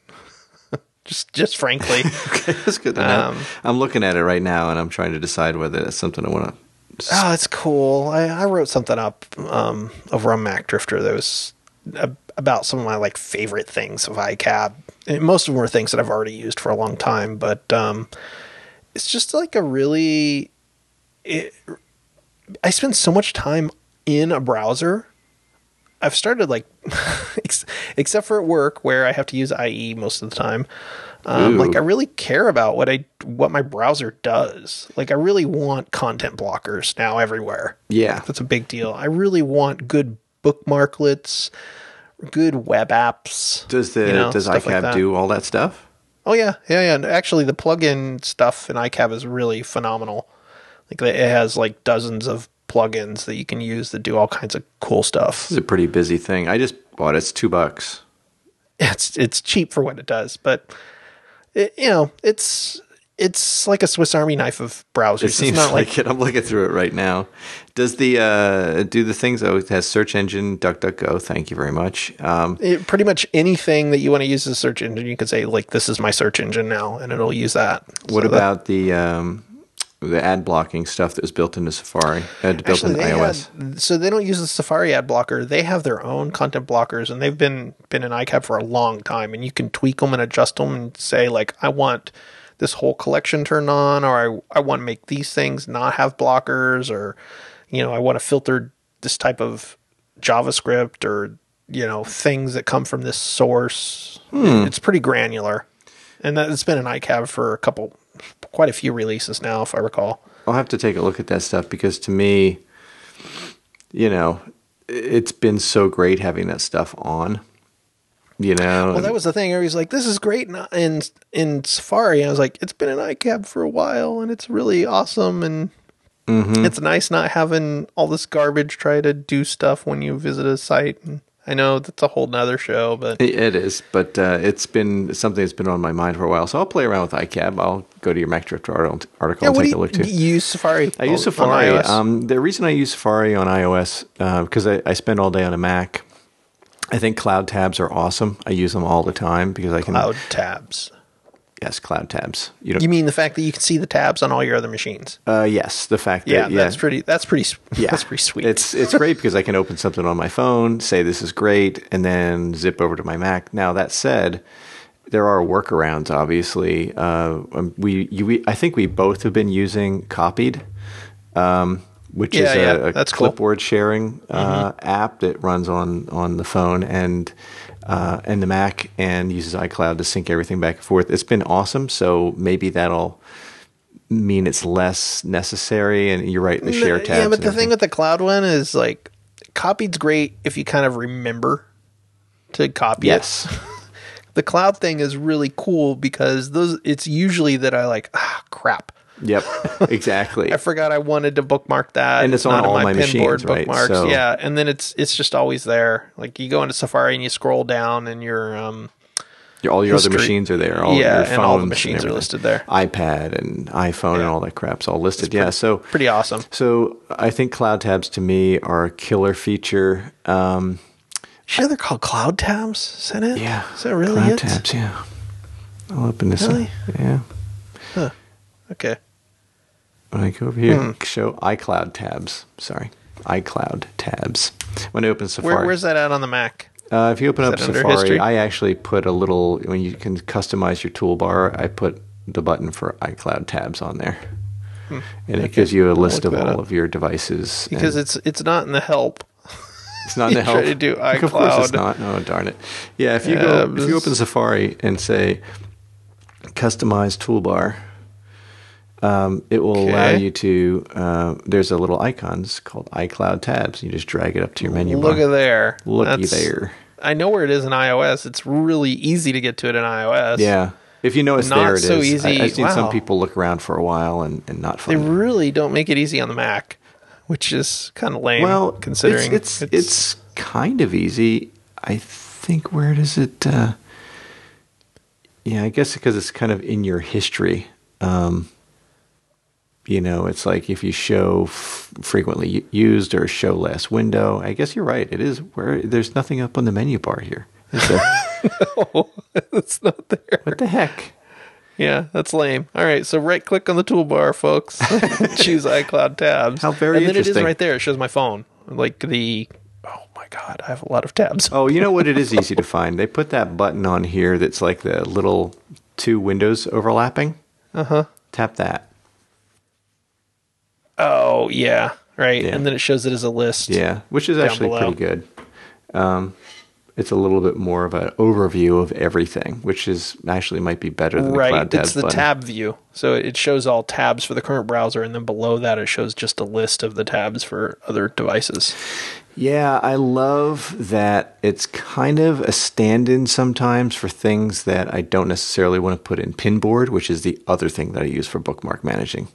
Just, just frankly, [laughs] Okay, that's good. Um, I'm looking at it right now, and I'm trying to decide whether that's something I want to. oh, it's cool. I, I wrote something up um, over on Macdrifter that was a, about some of my like favorite things of iCab. And most of them were things that I've already used for a long time, but um, it's just like a really. It, I spend so much time in a browser. I've started like, [laughs] except for at work where I have to use IE most of the time. Um, like I really care about what I what my browser does. Like I really want content blockers now everywhere. Yeah. That's a big deal. I really want good bookmarklets, good web apps. Does the you know, does stuff like iCab do all that stuff? Oh yeah, yeah, yeah. And Actually, the plugin stuff in iCab is really phenomenal. Like it has like dozens of plugins that you can use that do all kinds of cool stuff. It's a pretty busy thing. I just bought it. It's two bucks. It's it's cheap for what it does, but it, you know it's it's like a Swiss Army knife of browsers. It it's seems not like, like, it. I'm looking through it right now. Does the uh, do the things? Oh, it has search engine, DuckDuckGo. Thank you very much. Um, it, pretty much anything that you want to use as a search engine. You can say like this is my search engine now, and it'll use that. what So that- about the um, the ad blocking stuff that was built into Safari, uh, built Actually, into iOS? had- so they don't use the Safari ad blocker. They have their own content blockers, and they've been been in iCab for a long time. And you can tweak them and adjust them and say like, I want this whole collection turned on, or I I want to make these things not have blockers, or you know, I want to filter this type of JavaScript or you know things that come from this source. It's pretty granular, and that, it's been in iCab for a couple, quite a few releases now, if I recall. I'll have to take a look at that stuff because to me, you know, it's been so great having that stuff on. You know, Well, that was the thing. Everybody's like, "This is great in in, in Safari." I was like, "It's been in iCab for a while, and it's really awesome, and Mm-hmm. it's nice not having all this garbage try to do stuff when you visit a site." And I know that's a whole nother show, but It- is, but uh, it's been something that's been on my mind for a while. So I'll play around with iCab. I'll go to your MacDrift article, article yeah, and take a look too. you use Safari? I use Safari. Um, the reason I use Safari on iOS because I, I spend all day on a Mac. I think Cloud tabs are awesome. I use them all the time because I can. Cloud tabs. Yes, Cloud tabs. You. You mean the fact that you can see the tabs on all your other machines? uh, yes, the fact Yeah, that yeah, that's pretty. That's pretty. yeah, that's pretty sweet. It's it's great because I can open something on my phone, say this is great, and then zip over to my Mac. Now that said, there are workarounds. Obviously, uh, um, we, you, we I think we both have been using Copied, um, which Yeah, is a, yeah, a that's cool. Mm-hmm. clipboard sharing uh, app that runs on on the phone and. Uh, and the Mac and uses iCloud to sync everything back and forth. It's been awesome. So maybe that'll mean it's less necessary. And you're right, the share tabs. Yeah, but the thing with the cloud one is like copied's great if you kind of remember to copy yes, it. [laughs] The cloud thing is really cool because those it's usually that I like ah crap. Yep, exactly. [laughs] I forgot I wanted to bookmark that. And it's on all my pinboard machines, right? bookmarks. So- Yeah, and then it's it's just always there. Like you go into Safari and you scroll down and you're um Your- all your other machines are there. All Yeah, your and all the machines are listed there. iPad and iPhone and all that crap's all listed. yeah, so pretty awesome. so I think cloud tabs to me are a killer feature. Um, Sure, they're called cloud tabs. Is that it? yeah, Is that really cloud it? tabs? Yeah, I'll open this Really? up. Yeah, Okay. when I go over here, Hmm. show iCloud tabs. Sorry, iCloud tabs. When I open Safari, Where, where's that at on the Mac? Uh, if you open up Safari? I actually put a little when you can customize your toolbar. I put the button for iCloud tabs on there, and it Hmm. Okay. gives you a list of all up. of your devices. Because it's it's not in the help. it's not in the [laughs] you try help. to do iCloud. [laughs] Of course, it's not. Oh darn it! Yeah, if you go if you open Safari and say customize toolbar. Um, it will allow you to. Uh, there's a little icons called iCloud tabs. You just drag it up to your menu Look bar. at there. Looky That's- there. I know where it is in iOS. It's really easy to get to it in iOS. Yeah. If you know it's Not there, it is. so I, easy. I've seen some people look around for a while and, and not find it. They really don't make it easy on the Mac, which is kind of lame. Well, considering it's, it's it's kind of easy. I think where does it? Uh, yeah, I guess because it's kind of in your history. Um, you know, it's like if you show f- frequently used or show last window. I guess you're right. It is where there's nothing up on the menu bar here. There? [laughs] [laughs] it's not there. what the heck? Yeah, that's lame. All right, so right click on the toolbar, folks. [laughs] Choose iCloud tabs. How very And then it is right there. It shows my phone. Like the oh my god, I have a lot of tabs. Oh, you know what? It is easy to find. They put that button on here that's like the little two windows overlapping. Uh huh. Tap that. Oh yeah, right. Yeah. And then it shows it as a list. Yeah, which is actually below. pretty good. Um, it's a little bit more of an overview of everything, which is actually might be better than the Right, Cloud Tabs it's the button. tab view. So it shows all tabs for the current browser, and then below that it shows just a list of the tabs for other devices. Yeah, I love that it's kind of a stand-in sometimes for things that I don't necessarily want to put in Pinboard, which is the other thing that I use for bookmark managing.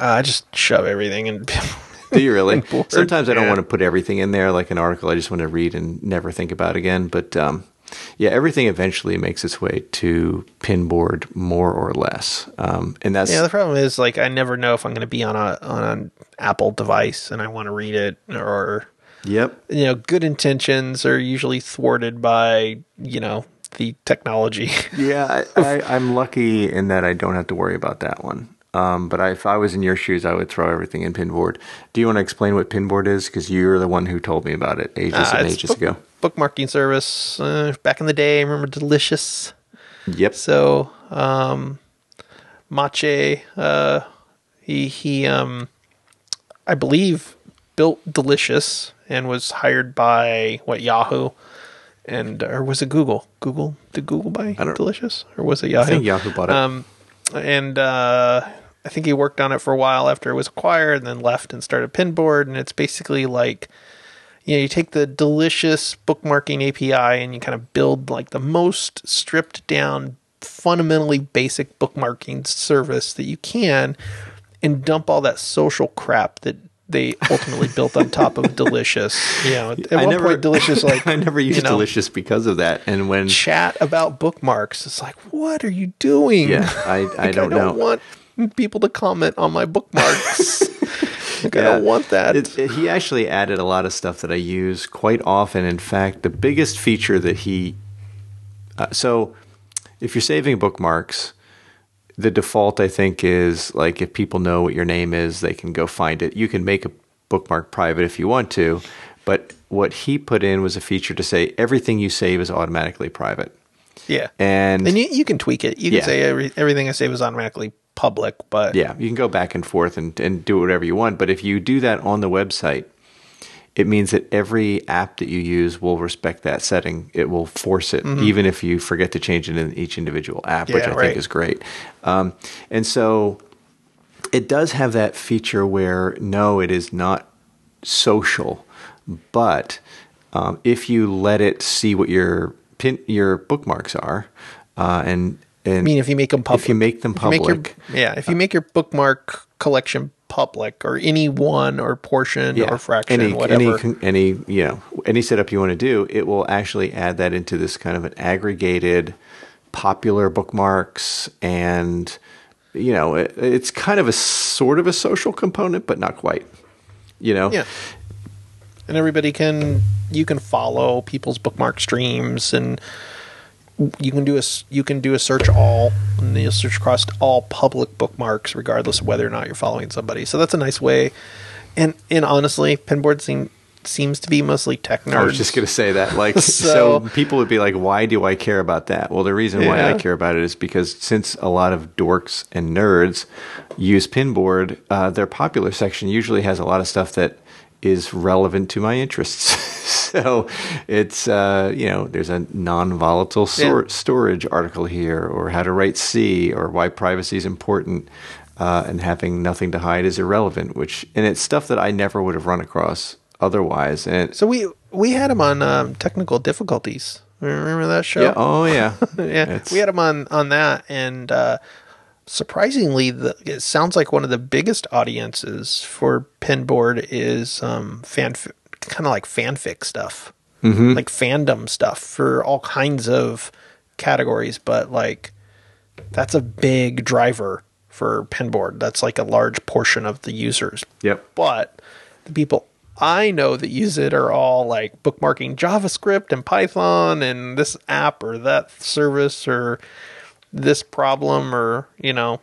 Uh, I just shove everything in. [laughs] Do you really? [laughs] Sometimes I don't yeah. want to put everything in there, like an article I just want to read and never think about again. But um, yeah, everything eventually makes its way to Pinboard more or less, um, and that's yeah, the problem is like I never know if I'm going to be on a on an Apple device and I want to read it, or yep. you know, good intentions are usually thwarted by you know the technology. [laughs] Yeah, I, I'm lucky in that I don't have to worry about that one. Um, but I, if I was in your shoes, I would throw everything in Pinboard. Do you want to explain what Pinboard is? Because you're the one who told me about it ages Uh, and ages book- ago. Bookmarking service uh, back in the day. I remember Delicious. Yep. So, um, Maciej, uh, he he, um, I believe, built Delicious and was hired by what Yahoo, and or was it Google? Google did Google buy Delicious or was it Yahoo? I think Yahoo bought it. Um, and uh, I think he worked on it for a while after it was acquired, and then left and started Pinboard. And it's basically like, you know, you take the delicious bookmarking API and you kind of build like the most stripped down, fundamentally basic bookmarking service that you can, and dump all that social crap that they ultimately built on top of Delicious. [laughs] You know, at I one never, point, Delicious [laughs] like I never used you know, Delicious because of that. And when chat about bookmarks. It's like, what are you doing? yeah, [laughs] I, I Like, don't I know. don't want people to comment on my bookmarks. like, I don't want that. It, it- he actually added a lot of stuff that I use quite often. In fact, the biggest feature that he uh, so if you're saving bookmarks, the default I think is like if people know what your name is, they can go find it. You can make a bookmark private if you want to, but what he put in was a feature to say everything you save is automatically private. yeah. And And you, you can tweak it. You can Yeah. say every, everything I save is automatically public, but Yeah, you can go back and forth and, and do whatever you want. But if you do that on the website, it means that every app that you use will respect that setting. It will force it, even if you forget to change it in each individual app, which Mm-hmm. Yeah, I think is great. Um, and so it does have that feature where no, it is not social, but um, if you let it see what your pin your bookmarks are, uh, and and I mean, if you make them public, if you make them you make your- public, yeah, if you make your bookmark collection public, or any one or portion or fraction, any whatever. any any you know any setup you want to do, it will actually add that into this kind of an aggregated popular bookmarks and you know it, it's kind of a sort of a social component, but not quite. You know, yeah, and everybody can you can follow people's bookmark streams and. You can do a you can do a search all, and you'll search across all public bookmarks, regardless of whether or not you're following somebody. So that's a nice way. And and honestly, Pinboard seem, seems to be mostly tech nerds. I was just going to say that. Like, [laughs] so, So- people would be like, why do I care about that? Well, the reason why I care about it is because since a lot of dorks and nerds use Pinboard, uh, their popular section usually has a lot of stuff that is relevant to my interests. [laughs] so it's, uh, you know, there's a non volatile stor- Yeah. storage article here, or how to write C, or why privacy is important. Uh, and having nothing to hide is irrelevant, which and it's stuff that I never would have run across otherwise. And it, So we we had him on um, technical difficulties. Remember that show? Yeah. Oh, yeah. [laughs] yeah. It's- We had him on on that, and uh, surprisingly, the, it sounds like one of the biggest audiences for Pinboard is um, fan kind of like fanfic stuff, mm-hmm. like fandom stuff for all kinds of categories. But like, that's a big driver for Pinboard. That's like a large portion of the users Yep. but the people I know that use it are all like bookmarking JavaScript and Python and this app or that service or this problem or you know.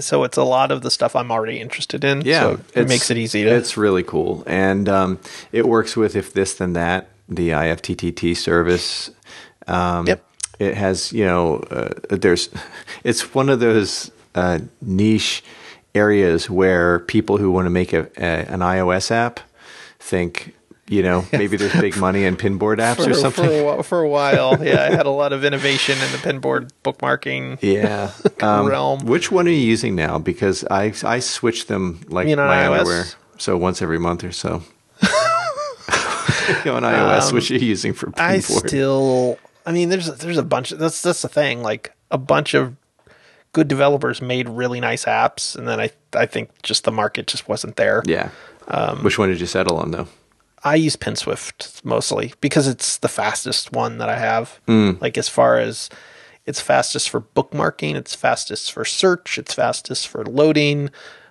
So it's a lot of the stuff I'm already interested in. Yeah. so it makes it easy to. It's really cool, and um, it works with if this then that the IFTTT service. Um, Yep. It has you know uh, there's [laughs] it's one of those uh, niche areas where people who want to make a, a an iOS app think you know [laughs] maybe there's big money in pinboard apps for, or something. For, a, while- for a while, yeah, I had a lot of innovation in the pinboard bookmarking. Yeah. [laughs] Um, realm. Which one are you using now? Because I I switch them like You on my iOS? underwear. So once every month or so. [laughs] on iOS, which you're using for Um, I pinboard? still, I mean, there's there's a bunch. Of, that's that's the thing. Like a bunch of good developers made really nice apps, and then I I think just the market just wasn't there. yeah. Um, which one did you settle on though? I use PinSwift mostly because it's the fastest one that I have. Mm. Like as far as it's fastest for bookmarking, it's fastest for search, it's fastest for loading.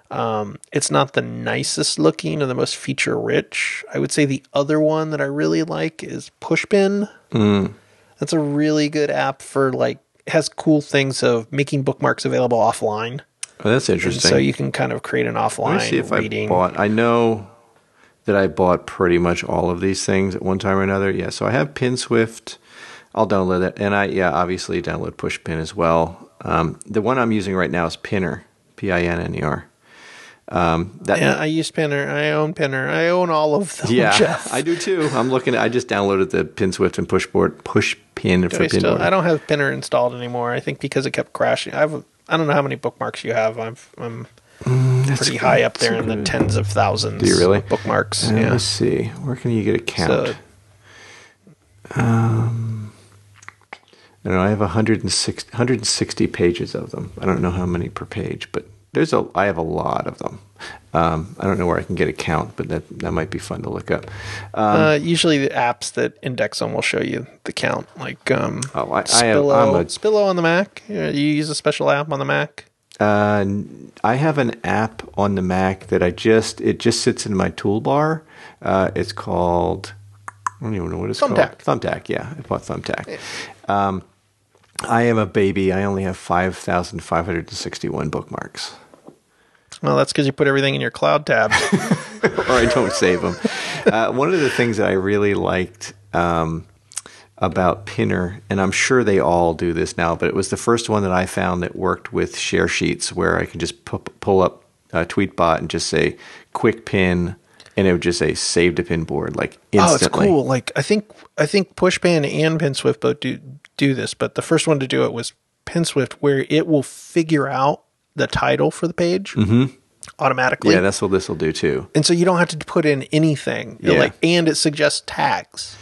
Um, it's not the nicest looking or the most feature rich. I would say the other one that I really like is Pushpin. Mm. That's a really good app for like has cool things of making bookmarks available offline. Oh, that's And interesting. so you can kind of create an offline Let me see if reading. I bought. I know that I bought pretty much all of these things at one time or another. Yeah, so I have PinSwift. I'll download it, and I yeah obviously download Pushpin as well. Um, the one I'm using right now is Pinner, P I N N E R. Um, that yeah, I use Pinner. I own Pinner. I own all of them. yeah, Jeff. I do too. I'm looking. I just downloaded the PinSwift and Pushboard Pushpin for I, still. I don't have Pinner installed anymore. I think because it kept crashing. I have. I don't know how many bookmarks you have. I'm. I'm pretty high up there in the tens of thousands. Do you really? of bookmarks. Uh, yeah. Let's see. Where can you get a count? So I don't know. I have 160, 160 pages of them. I don't know how many per page, but there's a. I have a lot of them. Um, I don't know where I can get a count, but that that might be fun to look up. Um, uh, usually the apps that index them will show you the count. Like um, Oh, I- I have- Spillo. I'm a- Spillo on the Mac. Yeah, You use a special app on the Mac. Uh, I have an app on the Mac that I just. It just sits in my toolbar. Uh, it's called. I don't even know what it's Thumbtack. called. Thumbtack. Yeah, I bought Thumbtack. Um, I am a baby. I only have five thousand five hundred and sixty-one bookmarks. Well, that's because you put everything in your cloud tab. [laughs] or I don't save them. [laughs] Uh, one of the things that I really liked um, about Pinner, and I'm sure they all do this now, but it was the first one that I found that worked with share sheets where I can just pu- pull up a Tweetbot and just say quick pin, and it would just say save to Pinboard like instantly. oh, it's cool. Like I think I think Pushpin and PinSwift both do do this, but the first one to do it was PinSwift, where it will figure out the title for the page automatically. Mm-hmm. Yeah, that's what this will do too. and so you don't have to put in anything. Yeah. Like, and it suggests tags,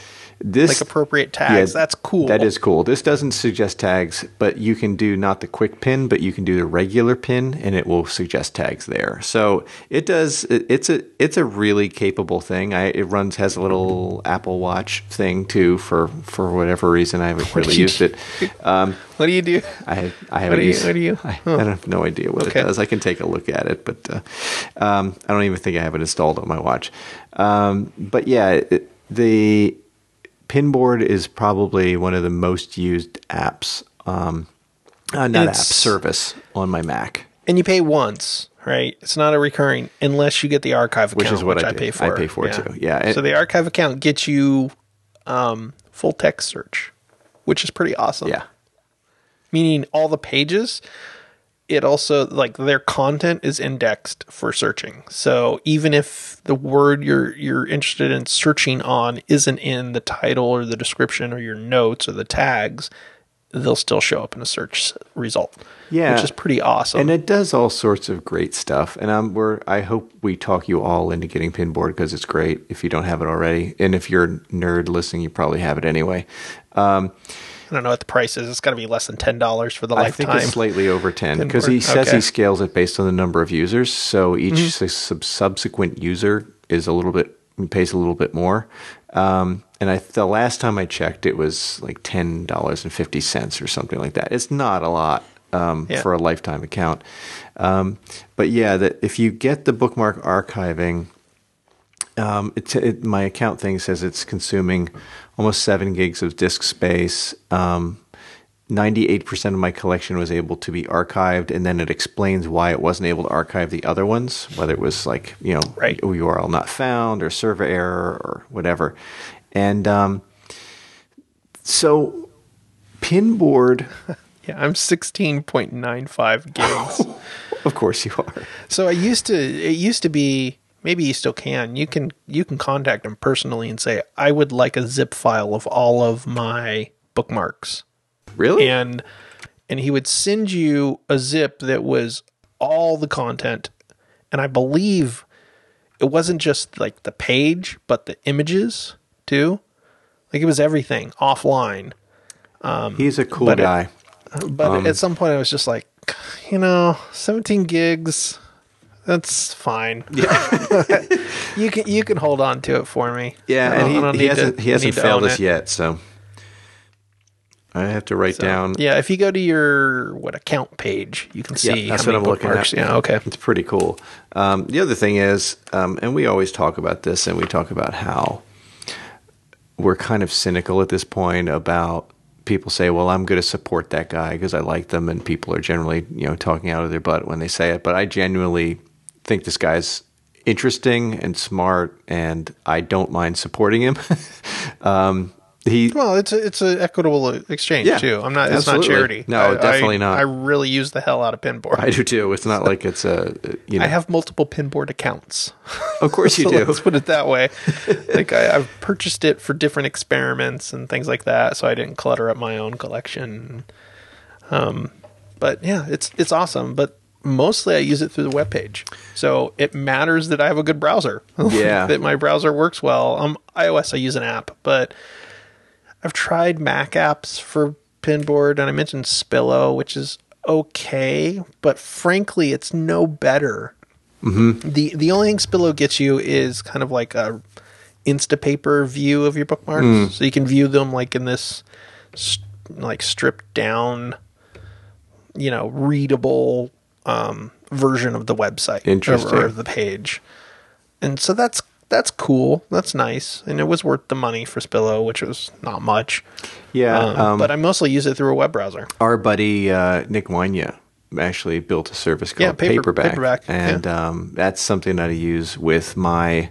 This like appropriate tags. That's cool. That is cool. This doesn't suggest tags, but you can do not the quick pin, but you can do the regular pin, and it will suggest tags there. So it does. It, it's a it's a really capable thing. I, it runs has a little Apple Watch thing too for for whatever reason. I haven't really do [laughs] used it. Um, What do you do? I I haven't do you- used. what do you- I, I have no idea what Okay. it does. I can take a look at it, but uh, um, I don't even think I have it installed on my watch. Um, but yeah, it, the Pinboard is probably one of the most used apps. Um, uh, not app service on my Mac, And you pay once, right? It's not a recurring unless you get the archive account, Which is what I I pay for. I pay for too. Yeah, so the archive account gets you um, full text search, which is pretty awesome. yeah. meaning all the pages it also like their content is indexed for searching so even if the word you're you're interested in searching on isn't in the title or the description or your notes or the tags they'll still show up in a search result Yeah. which is pretty awesome And it does all sorts of great stuff. And I'm we're I hope we talk you all into getting Pinboard because it's great if you don't have it already. And if you're a nerd listening, you probably have it anyway. Um, i don't know what the price is it's got to be less than $10 for the I think lifetime it's slightly over 10 because he says okay. Mm-hmm. he scales it based on the number of users. So each sub- subsequent user is a little bit pays a little bit more. Um, and I the last time I checked, it was like ten dollars and fifty cents or something like that. It's not a lot um, Yeah. for a lifetime account. Um, but yeah, that if you get the bookmark archiving, um, it, it, my account thing says it's consuming almost seven gigs of disk space. Um, 98% of my collection was able to be archived, and then it explains why it wasn't able to archive the other ones, whether it was like, you know, Right. URL not found or server error or whatever. And um, so, Pinboard, [laughs] yeah i'm 16.95 gigs [laughs] of course you are. So I used to it used to be maybe you still can. You can you can contact him personally and say I would like a zip file of all of my bookmarks. Really? And and he would send you a zip that was all the content and I believe it wasn't just like the page but the images too. Like it was everything offline. He's a cool but it- guy. But Um, at some point, I was just like, you know, 17 gigs, that's fine. [laughs] [laughs] you can you can hold on to it for me. Yeah, I don't- I don't and he, he hasn't he hasn't failed us it. yet, so I have to write down. Yeah, if you go to your what account page, you can see Yeah, that's what I'm looking at. Yeah, okay. It's pretty cool. Um, the other thing is, um, and we always talk about this, and we talk about how we're kind of cynical at this point about people say, "Well, I'm going to support that guy because I like them," and people are generally, you know, talking out of their butt when they say it. But I genuinely think this guy's interesting and smart, and I don't mind supporting him. [laughs] um, he Well, it's a, it's an equitable exchange Yeah, too. I'm not. It's not charity. No, I- definitely I- not. I really use the hell out of Pinboard. I do too. It's not like it's a you know. I have multiple Pinboard accounts. of course [laughs] you So do. Let's put it that way. like I, I've purchased it for different experiments and things like that, so I didn't clutter up my own collection. Um, but yeah, it's it's awesome. But mostly I use it through the web page, so it matters that I have a good browser. [laughs] Yeah. that my browser works well. Um, iOS I use an app, but I've tried Mac apps for Pinboard, and I mentioned Spillo, which is okay, but frankly, it's no better. Mm-hmm. the The only thing Spillo gets you is kind of like a Instapaper view of your bookmarks, so you can view them like in this st- like stripped down, you know, readable um, version of the website Interesting. or, or the page, and so that's that's cool. That's nice, and it was worth the money for Spillo, which was not much. Yeah, Um, um, but I mostly use it through a web browser. our buddy uh, Nick Wynja actually built a service called Yeah, paper- Paperback, Paperback, and um, that's something that I use with my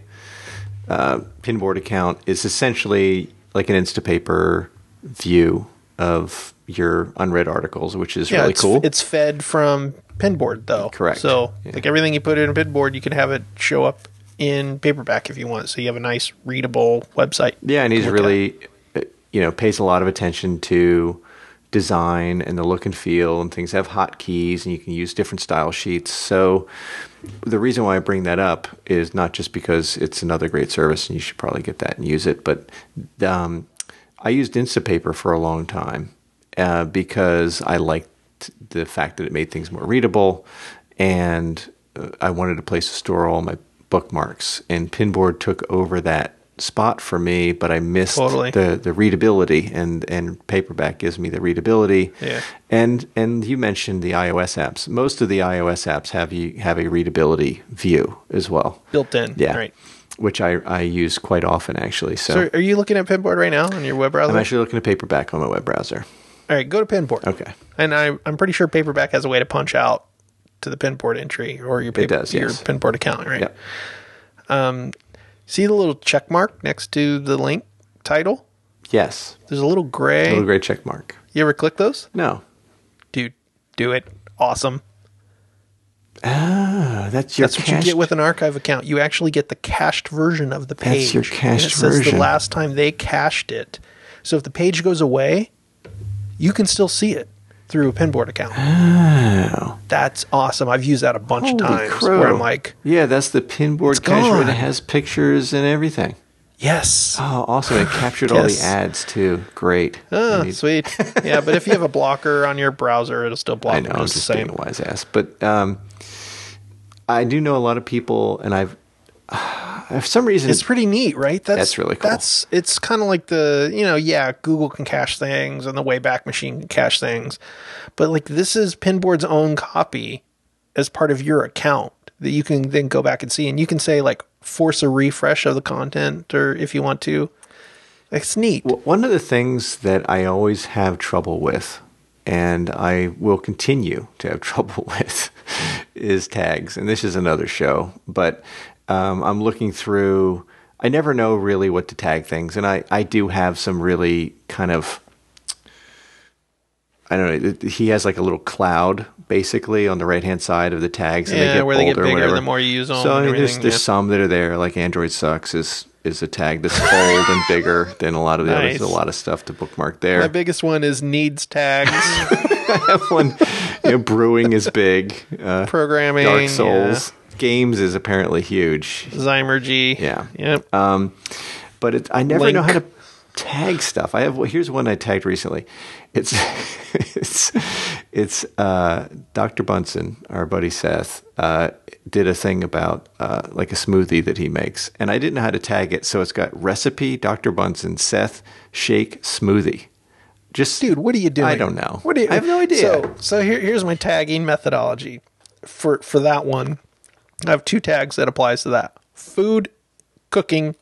uh, Pinboard account. It's essentially like an Instapaper view of your unread articles, which is Yeah, really it's, cool. It's fed from Pinboard though. Correct. So Yeah. like everything you put in a Pinboard, you can have it show up in paperback if you want. So you have a nice readable website. Yeah, and he's look at. really, uh, you know, pays a lot of attention to design and the look and feel, and things have hotkeys, and you can use different style sheets. So the reason why I bring that up is not just because it's another great service and you should probably get that and use it, but um, I used Instapaper for a long time uh, because I liked the fact that it made things more readable, and uh, I wanted a place to store all my bookmarks. And Pinboard took over that spot for me, but I missed Totally. the the readability, and and paperback gives me the readability. Yeah. And and you mentioned the iOS apps. Most of the iOS apps have you have a readability view as well. Built in. Yeah. Right. Which I, I use quite often actually. So, So are you looking at Pinboard right now on your web browser? I'm actually looking at paperback on my web browser. All right, go to Pinboard. Okay. And I, I'm pretty sure Paperback has a way to punch out to the Pinboard entry or your paper, does, your yes. Pinboard account, right? Yep. Um, See the little check mark next to the link title? Yes. There's a little gray. Little gray check mark. You ever click those? No. Dude, do it. Awesome. Ah, that's your That's what you get with an archive account. You actually get the cached version of the page. That's your cached and it says version. the last time they cached it. So if the page goes away, you can still see it through a Pinboard account. Oh. That's awesome. I've used that a bunch Holy of times crow. where I'm like, Yeah, that's the pinboard cache where it has pictures and everything. yes. Oh, awesome. It captured all the ads too. Great. Oh, need- sweet. Yeah, but if you have a blocker on your browser, it'll still block I know, them I'm just the just same. being a wise ass. But um, I do know a lot of people, and I've, [sighs] for some reason, It's pretty neat, right? That's, That's really cool. That's it's kind of like the you know yeah Google can cache things and the Wayback Machine can cache things, but like this is Pinboard's own copy as part of your account that you can then go back and see, and you can say like force a refresh of the content or if you want to. It's neat. Well, One of the things that I always have trouble with, and I will continue to have [laughs] trouble with, is tags. And this is another show, but um, I'm looking through. I never know really what to tag things, and I, I do have some really kind of. I don't know. He has like a little cloud basically on the right hand side of the tags, and Yeah, they get where they get bigger whatever. the more you use them. So I mean, there's there's yeah. some that are there, like Android sucks is is a tag that's old and bigger than a lot of the others. Nice. There's a lot of stuff to bookmark there. My biggest one is needs tags, [laughs] I have one. You know, brewing is big. Uh, programming, Dark Souls. Games is apparently huge. yeah, Zymurgy. Yeah. Yep. Um, but it, I never Link. know how to tag stuff. I have. Well, here's one I tagged recently. It's [laughs] it's it's uh, Dr. Bunsen, our buddy Seth, uh, did a thing about uh, like a smoothie that he makes, and I didn't know how to tag it. So it's got recipe Dr. Bunsen Seth shake smoothie. Just dude what are you doing I don't know. what do you I have no idea. so so here, here's my tagging methodology for for that one i have two tags that applies to that food cooking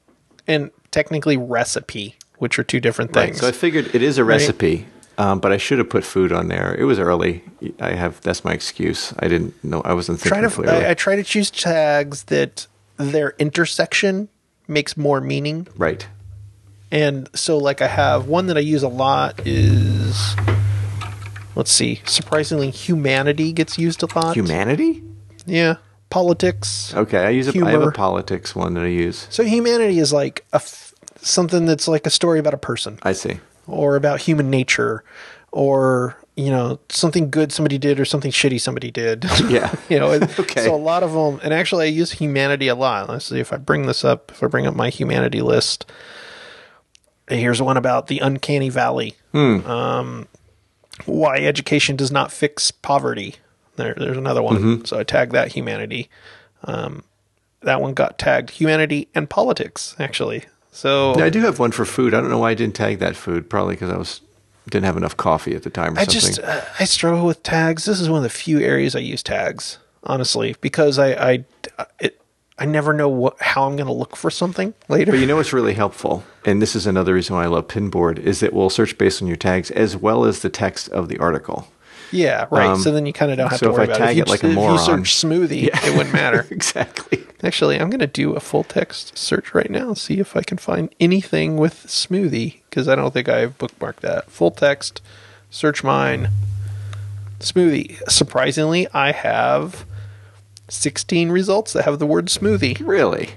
and technically recipe which are two different Right. things So I figured it is a recipe, um, but I should have put food on there. It was early. I have that's my excuse. I didn't know. I wasn't try to clearly. I, I try to choose tags that their intersection makes more meaning right. and so like i have one that i use a lot is let's see surprisingly humanity gets used a lot Humanity. yeah politics Okay, I use a, I have a politics one that I use. So humanity is like a f- something that's like a story about a person I see. or about human nature or you know something good somebody did or something shitty somebody did. [laughs] Yeah. [laughs] you know, [laughs] Okay. so a lot of them and actually I use humanity a lot. Let's see if I bring this up if I bring up my humanity list. Here's one about the uncanny valley. Um, why education does not fix poverty. There, there's another one. So I tagged that humanity. Um, that one got tagged humanity and politics actually. So Yeah, I do have one for food. I don't know why I didn't tag that food. Probably because I was didn't have enough coffee at the time or I something. just uh, I struggle with tags. This is one of the few areas I use tags, honestly, because I I it, I never know what how I'm going to look for something later. But you know what's really helpful, and this is another reason why I love Pinboard, is that we'll search based on your tags as well as the text of the article. Yeah, right. um, so then you kind of don't have so to if worry I about tag it. If it you, like a if moron- you search smoothie, it wouldn't matter. [laughs] exactly. Actually, I'm going to do a full text search right now, see if I can find anything with smoothie because I don't think I've bookmarked that. Full text, search mine, smoothie. Surprisingly, I have 16 results that have the word smoothie. Really.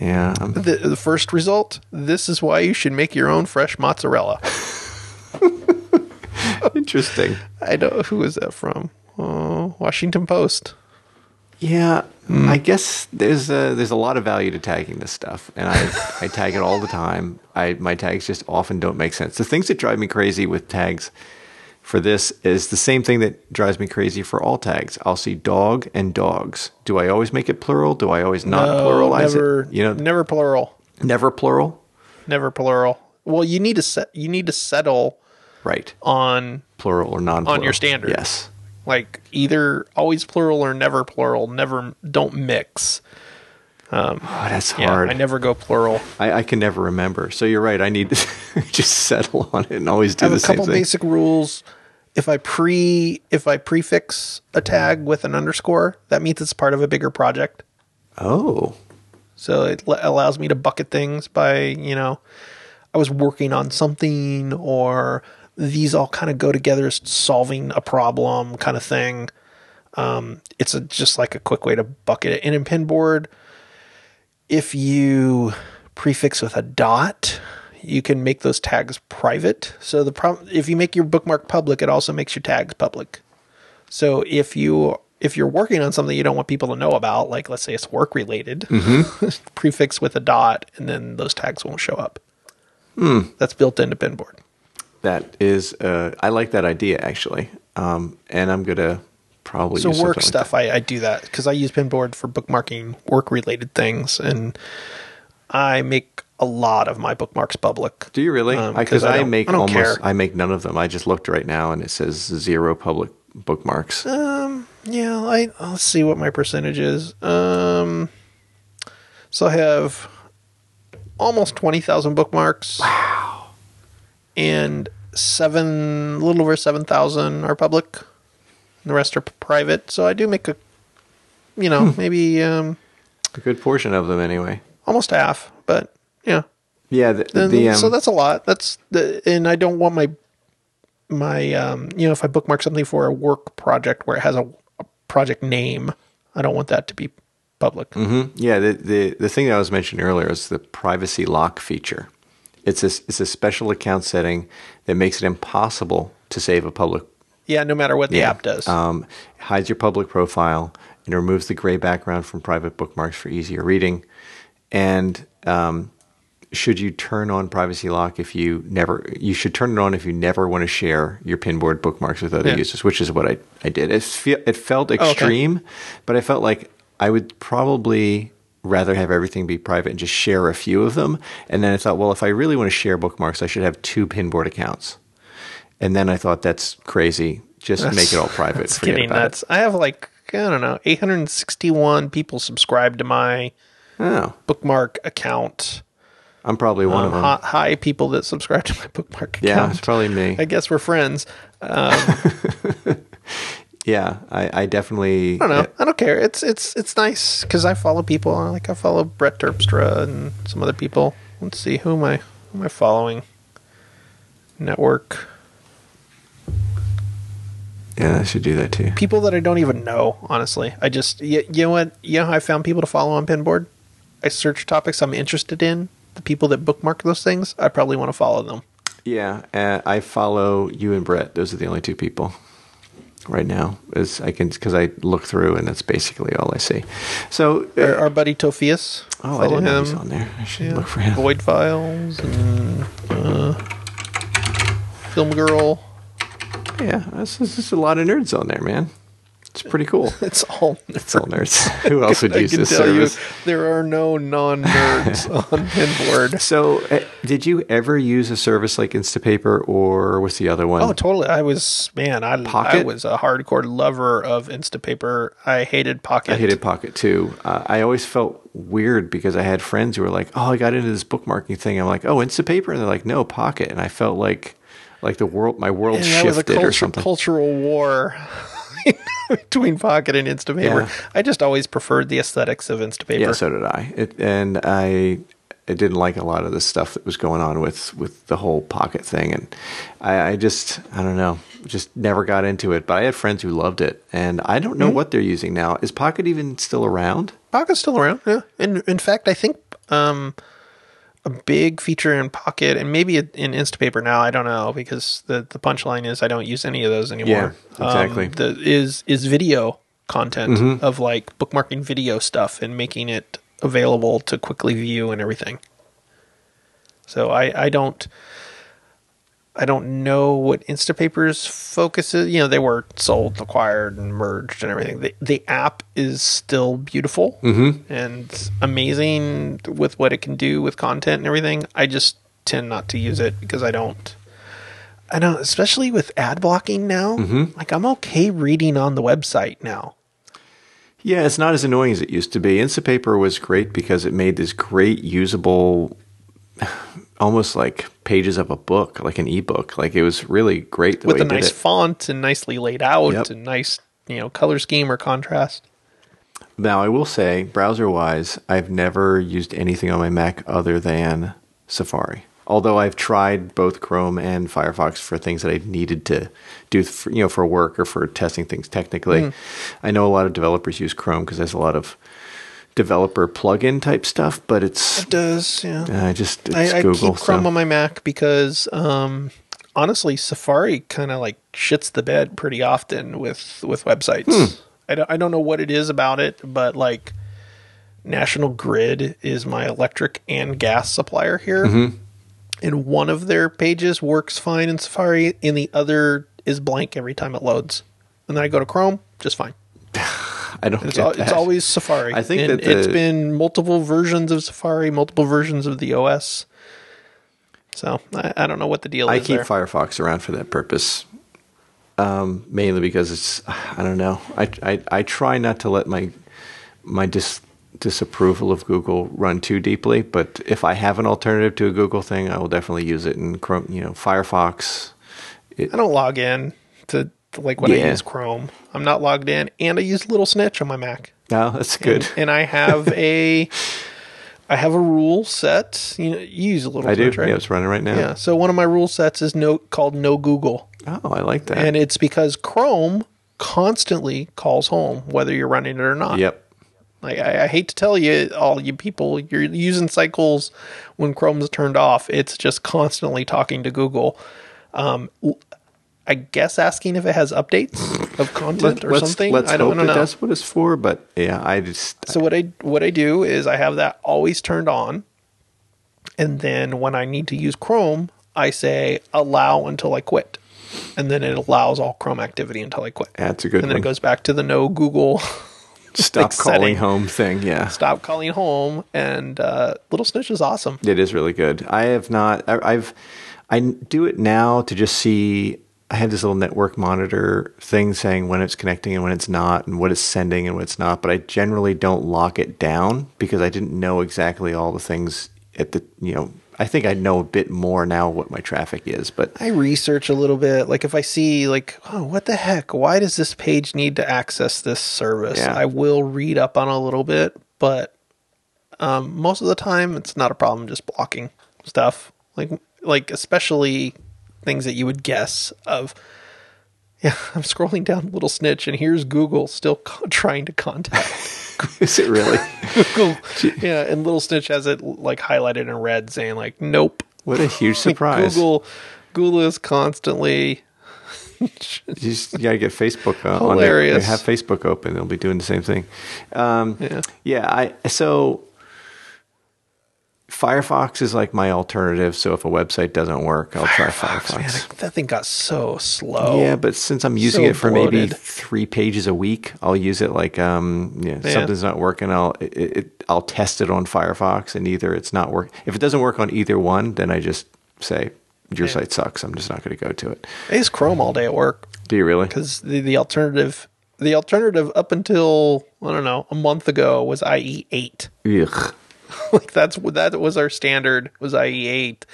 Yeah. The, the first result this is why you should make your own fresh mozzarella. [laughs] [laughs] Interesting. I know who is that from? Oh, Washington Post. Yeah, hmm. I guess there's a, there's a lot of value to tagging this stuff, and I, I tag it all the time. I my tags just often don't make sense. The things that drive me crazy with tags for this is the same thing that drives me crazy for all tags. I'll see dog and dogs. Do I always make it plural? Do I always not No, pluralize never, it? You know, never plural. never plural. Never plural. Well, you need to set. You need to settle Right, on plural or non-plural On your standard. Yes. like either always plural or never plural. Never don't mix. Um, oh, that's Yeah, hard. I never go plural. I, I can never remember. So you're right. I need to [laughs] just settle on it and always do I have the a same couple thing. basic rules. If I pre if I prefix a tag with an underscore, that means it's part of a bigger project. oh, So it l- allows me to bucket things by, you know, I was working on something or these all kind of go together as solving a problem kind of thing. Um, it's a, just like a quick way to bucket it. And in Pinboard, if you prefix with a dot, you can make those tags private. So the problem, if you make your bookmark public, it also makes your tags public. So if you if you're working on something you don't want people to know about, like let's say it's work related, [laughs] prefix with a dot, and then those tags won't show up. That's built into Pinboard. That is. Uh, I like that idea actually, um, and I'm gonna probably So use work something like stuff, I, I do that because I use Pinboard for bookmarking work related things, and I make a lot of my bookmarks public. Do you really? Um, Because 'cause I I, make I almost. care. I make none of them. I just looked right now and it says zero public bookmarks. Um, Yeah, I let's see what my percentage is. Um, so I have almost twenty thousand bookmarks. Wow. And seven, a little over seven thousand are public. And the rest are private. So I do make a, you know, Hmm. maybe um, A good portion of them, anyway. almost half. But yeah, Yeah. The, Then- the um, so that's a lot. That's the, and I don't want my my um, you know if I bookmark something for a work project where it has a, a project name, I don't want that to be public. Mm-hmm. Yeah, the, the the thing that I was mentioning earlier is the privacy lock feature. It's a it's a special account setting that makes it impossible to save a public. Yeah, no matter what the Yeah. app does. Um, hides your public profile and removes the gray background from private bookmarks for easier reading. And um, should you turn on privacy lock if you never? You should turn it on if you never want to share your pinboard bookmarks with other Yeah. users, which is what I I did. It fe- it felt okay. extreme, but I felt like I would probably rather have everything be private and just share a few of them. And then I thought, well, if I really want to share bookmarks, I should have two pinboard accounts. And then I thought that's crazy. Just make it all private. it's Forget getting nuts. I have like I don't know, 861 people subscribed to my it. Oh, bookmark account. I'm probably one of Um, them. hi, people that subscribe to my bookmark account. yeah, it's probably me. I guess we're friends. [laughs] yeah, I, I definitely. I don't know. I don't care. It's it's it's nice because I follow people. Like I follow Brett Terpstra and some other people. Let's see who am I who am I following? Network Yeah, I should do that too. people that I don't even know. Honestly, I just you, you know what you know how I found people to follow on Pinboard. I search topics I'm interested in. The people that bookmark those things, I probably want to follow them. Yeah, uh, I follow you and Brett. Those are the only two people right now. Is I can because I look through and that's basically all I see. So, uh, Our, our buddy Tofias. oh, I didn't know him. he's on there. I should Yeah. look for him. Void Files and uh, Film Girl. Yeah, this is just a lot of nerds on there, man. It's pretty cool. [laughs] It's all It's all nerds. Who else would [laughs] I use can this tell service? you there are no non-nerds [laughs] on Pinboard. So, uh, did you ever use a service like Instapaper or what's the other one? Oh, totally. I was man. I I Pocket? was a hardcore lover of Instapaper. I hated Pocket. I hated Pocket too. Uh, I always felt weird because I had friends who were like, "Oh, I got into this bookmarking thing." I'm like, "Oh, Instapaper," and they're like, "No, Pocket," and I felt like like the world, my world And that was a shifted or something. cultural war [laughs] between Pocket and Instapaper. Yeah. I just always preferred the aesthetics of Instapaper. Yeah, so did I. It, and I, I didn't like a lot of the stuff that was going on with with the whole Pocket thing, and I, I just, I don't know, just never got into it. But I had friends who loved it, and I don't know Mm-hmm. what they're using now. Is Pocket even still around? Pocket's still around. Yeah. In in fact, I think um, a big feature in Pocket and maybe in Instapaper now. I don't know because the the punchline is I don't use any of those anymore. Yeah, exactly. Um, the, is is video content of like bookmarking video stuff and making it available to quickly view and everything. So I I don't. I don't know what Instapaper's focus is. You know, they were sold, acquired, and merged and everything. The, the app is still beautiful mm-hmm. and amazing with what it can do with content and everything. I just tend not to use it because I don't. I don't, especially with ad blocking now. Mm-hmm. Like, I'm okay reading on the website now. Yeah, it's not as annoying as it used to be. Instapaper was great because it made this great usable, almost like pages of a book, like an ebook. Like it was really great the with way a nice it. font and nicely laid out Yep. and nice, you know, color scheme or contrast. Now, I will say, browser wise, I've never used anything on my Mac other than Safari. Although I've tried both Chrome and Firefox for things that I needed to do, for, you know, for work or for testing things technically. Hmm. I know a lot of developers use Chrome because there's a lot of developer plugin type stuff, but it's It does, yeah. I just it's I, I Google. keep Chrome so- on my Mac because um, honestly, Safari kind of like shits the bed pretty often with with websites. Hmm. I don't I don't know what it is about it, but like National Grid is my electric and gas supplier here, Mm-hmm. and one of their pages works fine in Safari, and the other is blank every time it loads. And then I go to Chrome, just fine. [laughs] I don't. It's, al- it's always Safari. I think and that the- it's been multiple versions of Safari, multiple versions of the OS. So I, I don't know what the deal I is I keep there. Firefox around for that purpose. Um, mainly because it's I don't know. I, I I try not to let my my dis, disapproval of Google run too deeply, but if I have an alternative to a Google thing, I will definitely use it in Chrome. You know, Firefox. I don't log in to like when I use Chrome. I'm not logged in, and I use Little Snitch on my Mac. No, that's good. And, and I have [laughs] a I have a rule set. You know, you use a Little I do. Snitch, right? Yeah, it's running right now. Yeah. So one of my rule sets is no called No Google. Oh, I like that. And it's because Chrome constantly calls home, whether you're running it or not. yep. Like I, I hate to tell you, all you people, you're using cycles when Chrome's turned off. It's just constantly talking to Google. Um, I guess asking if it has updates of [laughs] content or let's, something. Let's I don't, hope I don't that know. that's what it's for. But yeah, I just So what I what I do is I have that always turned on, and then when I need to use Chrome, I say allow until I quit, and then it allows all Chrome activity until I quit. that's a good and then one. it goes back to the no Google [laughs] Stop like, calling setting. home thing. Yeah. stop calling home. And uh, Little Snitch is awesome. It is really good. I have not. I, I've. I do it now to just see. I have this little network monitor thing saying when it's connecting and when it's not, and what it's sending and what it's not. But I generally don't lock it down because I didn't know exactly all the things at the. You know, I think I know a bit more now what my traffic is. But I research a little bit. Like if I see like, oh, what the heck? Why does this page need to access this service? Yeah. I will read up on a little bit, but um, most of the time it's not a problem just blocking stuff. Like like especially things that you would guess of. Yeah, [laughs] I'm scrolling down Little Snitch, and here's Google still [laughs] co- trying to contact [laughs] is it really? Google. yeah, and Little Snitch has it like highlighted in red, saying like, "Nope." what a huge surprise! Google, Google is constantly You just you gotta get Facebook uh, on there. Hilarious. Have Facebook open; they'll be doing the same thing. Um, Yeah. yeah. I so Firefox is like my alternative. So if a website doesn't work, I'll try Firefox, man, that- thing got so slow. Yeah, but since I'm using So it for maybe three pages a week, I'll use it like um, yeah, Yeah. something's not working. I'll it, it, I'll test it on Firefox, and either it's not work. If it doesn't work on either one, then I just say your Yeah. site sucks. I'm just not going to go to it. I use Chrome all day at work Do you really? because the, the alternative, the alternative up until I don't know a month ago was IE eight. Ugh. [laughs] like that's what that was our standard was IE eight.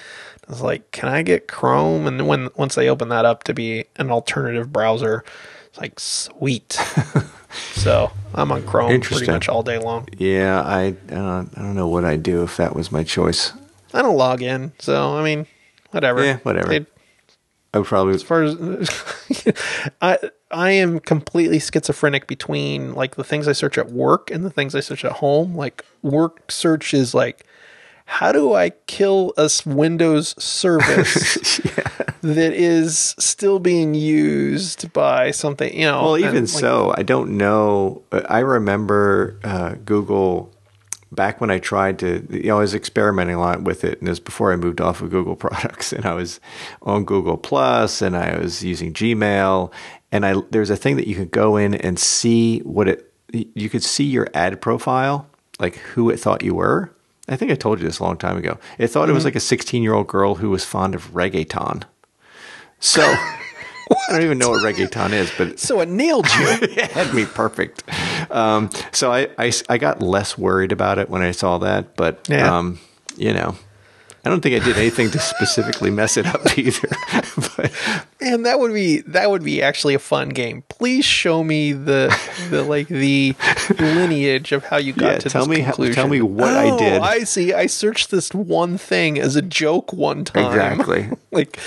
I was like, can I get Chrome? And then when once they opened that up to be an alternative browser, it's like sweet. [laughs] so I'm on Chrome pretty much all day long. Yeah, I uh, I don't know what I'd do if that was my choice. I don't log in, so I mean, whatever. Yeah, whatever. I would probably as far as [laughs] I I am completely schizophrenic between like the things I search at work and the things I search at home. Like work search is like how do I kill a Windows service [laughs] that is still being used by something? You know, Well, and, even like, so, I don't know. Uh, I remember uh, Google back when I tried to, you know, I was experimenting a lot with it, and it was before I moved off of Google [laughs] products, and I was on Google Plus, and I was using Gmail, and I there's a thing that you could go in and see what it, you could see your ad profile, like who it thought you were. I think I told you this a long time ago. It thought it was like a 16 year old girl who was fond of reggaeton. So [laughs] I don't even know what reggaeton is, but So it nailed you. [laughs] it had me perfect. Um, so I, I, I got less worried about it when I saw that, but Yeah. um, you know, I don't think I did anything to specifically mess it up [laughs] either. but And that would be that would be actually a fun game. Please show me the the like the lineage of how you got Yeah, to tell me how- conclusion. tell me what I Oh, did. I see. I searched this one thing as a joke one time. Exactly. [laughs] like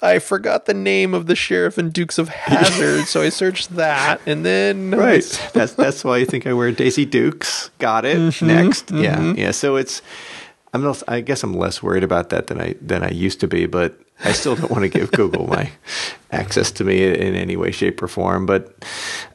I forgot the name of the sheriff and Dukes of Hazzard, so I searched that, and then [laughs] right, that's that's why you think I wear Daisy Dukes. Got it. Mm-hmm, Next, yeah, yeah. So it's. I'm not, I guess I'm less worried about that than I than I used to be, but I still don't want to give Google my access to me in any way, shape, or form. But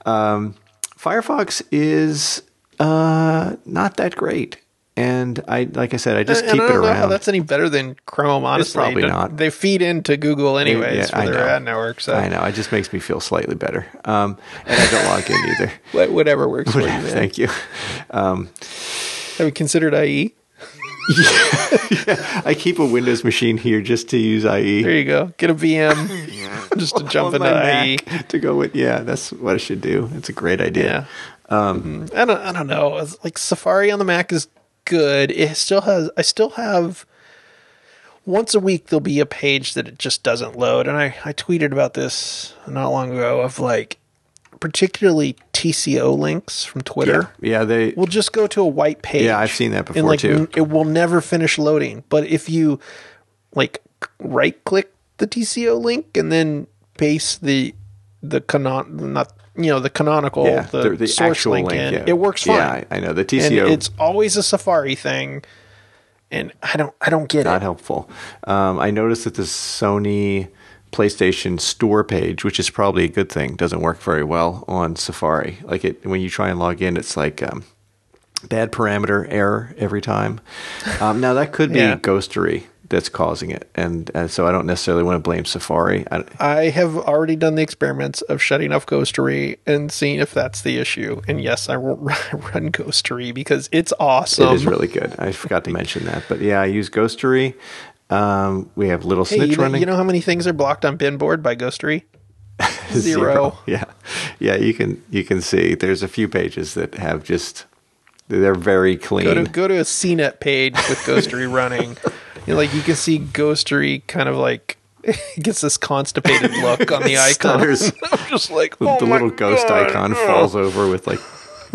um, Firefox is uh, not that great, and I like I said, I just And keep I it don't know how around. that's any better than Chrome. Honestly, probably Don't- They feed into Google anyways Yeah, for I their know. ad network. So I know it just makes me feel slightly better, um, and I don't log in either. [laughs] Whatever works for you. Man. Thank you. Um, Have you considered [laughs] IE? I keep a Windows machine here just to use IE. There you go. Get a VM [laughs] just to jump into IE. Mac to go with. Yeah, that's what I should do. It's a great idea. Yeah. Um, I don't. I don't know. It's Like Safari on the Mac is good. It still has. I still have. Once a week there'll be a page that it just doesn't load, and I I tweeted about this not long ago of like, particularly TCO links from Twitter. Yeah, they. will just go to a white page. Yeah, I've seen that and before, like too. it will never finish loading. But if you like right click the TCO link and then paste the the canon not you know the canonical yeah, the, the, the source link, link. in, yeah. it works fine. Yeah, I, I know the and TCO. it's always a Safari thing, and I don't I don't get not it. Not helpful. Um, I noticed that the Sony PlayStation Store page, which is probably a good thing, doesn't work very well on Safari. Like it when you try and log in, it's like um, bad parameter error every time. [laughs] Um, now that could be Yeah. Ghostery that's causing it, and, and so I don't necessarily want to blame Safari. I, I have already done the experiments of shutting off Ghostery and seeing if that's the issue. And yes, I will [laughs] run Ghostery because it's awesome. it is really good. I forgot to mention that, but yeah, I use Ghostery. Um, we have Little Hey, Snitch you know, running. you know how many things are blocked on Pinboard by Ghostery? [laughs] Zero. Yeah, yeah. You can you can see there's a few pages that have just they're very clean. Go to go to a CNET page with Ghostery [laughs] running. You know, like you can see Ghostery kind of like [laughs] gets this constipated look on the icon. I'm just like the, oh the little ghost God. icon falls over with like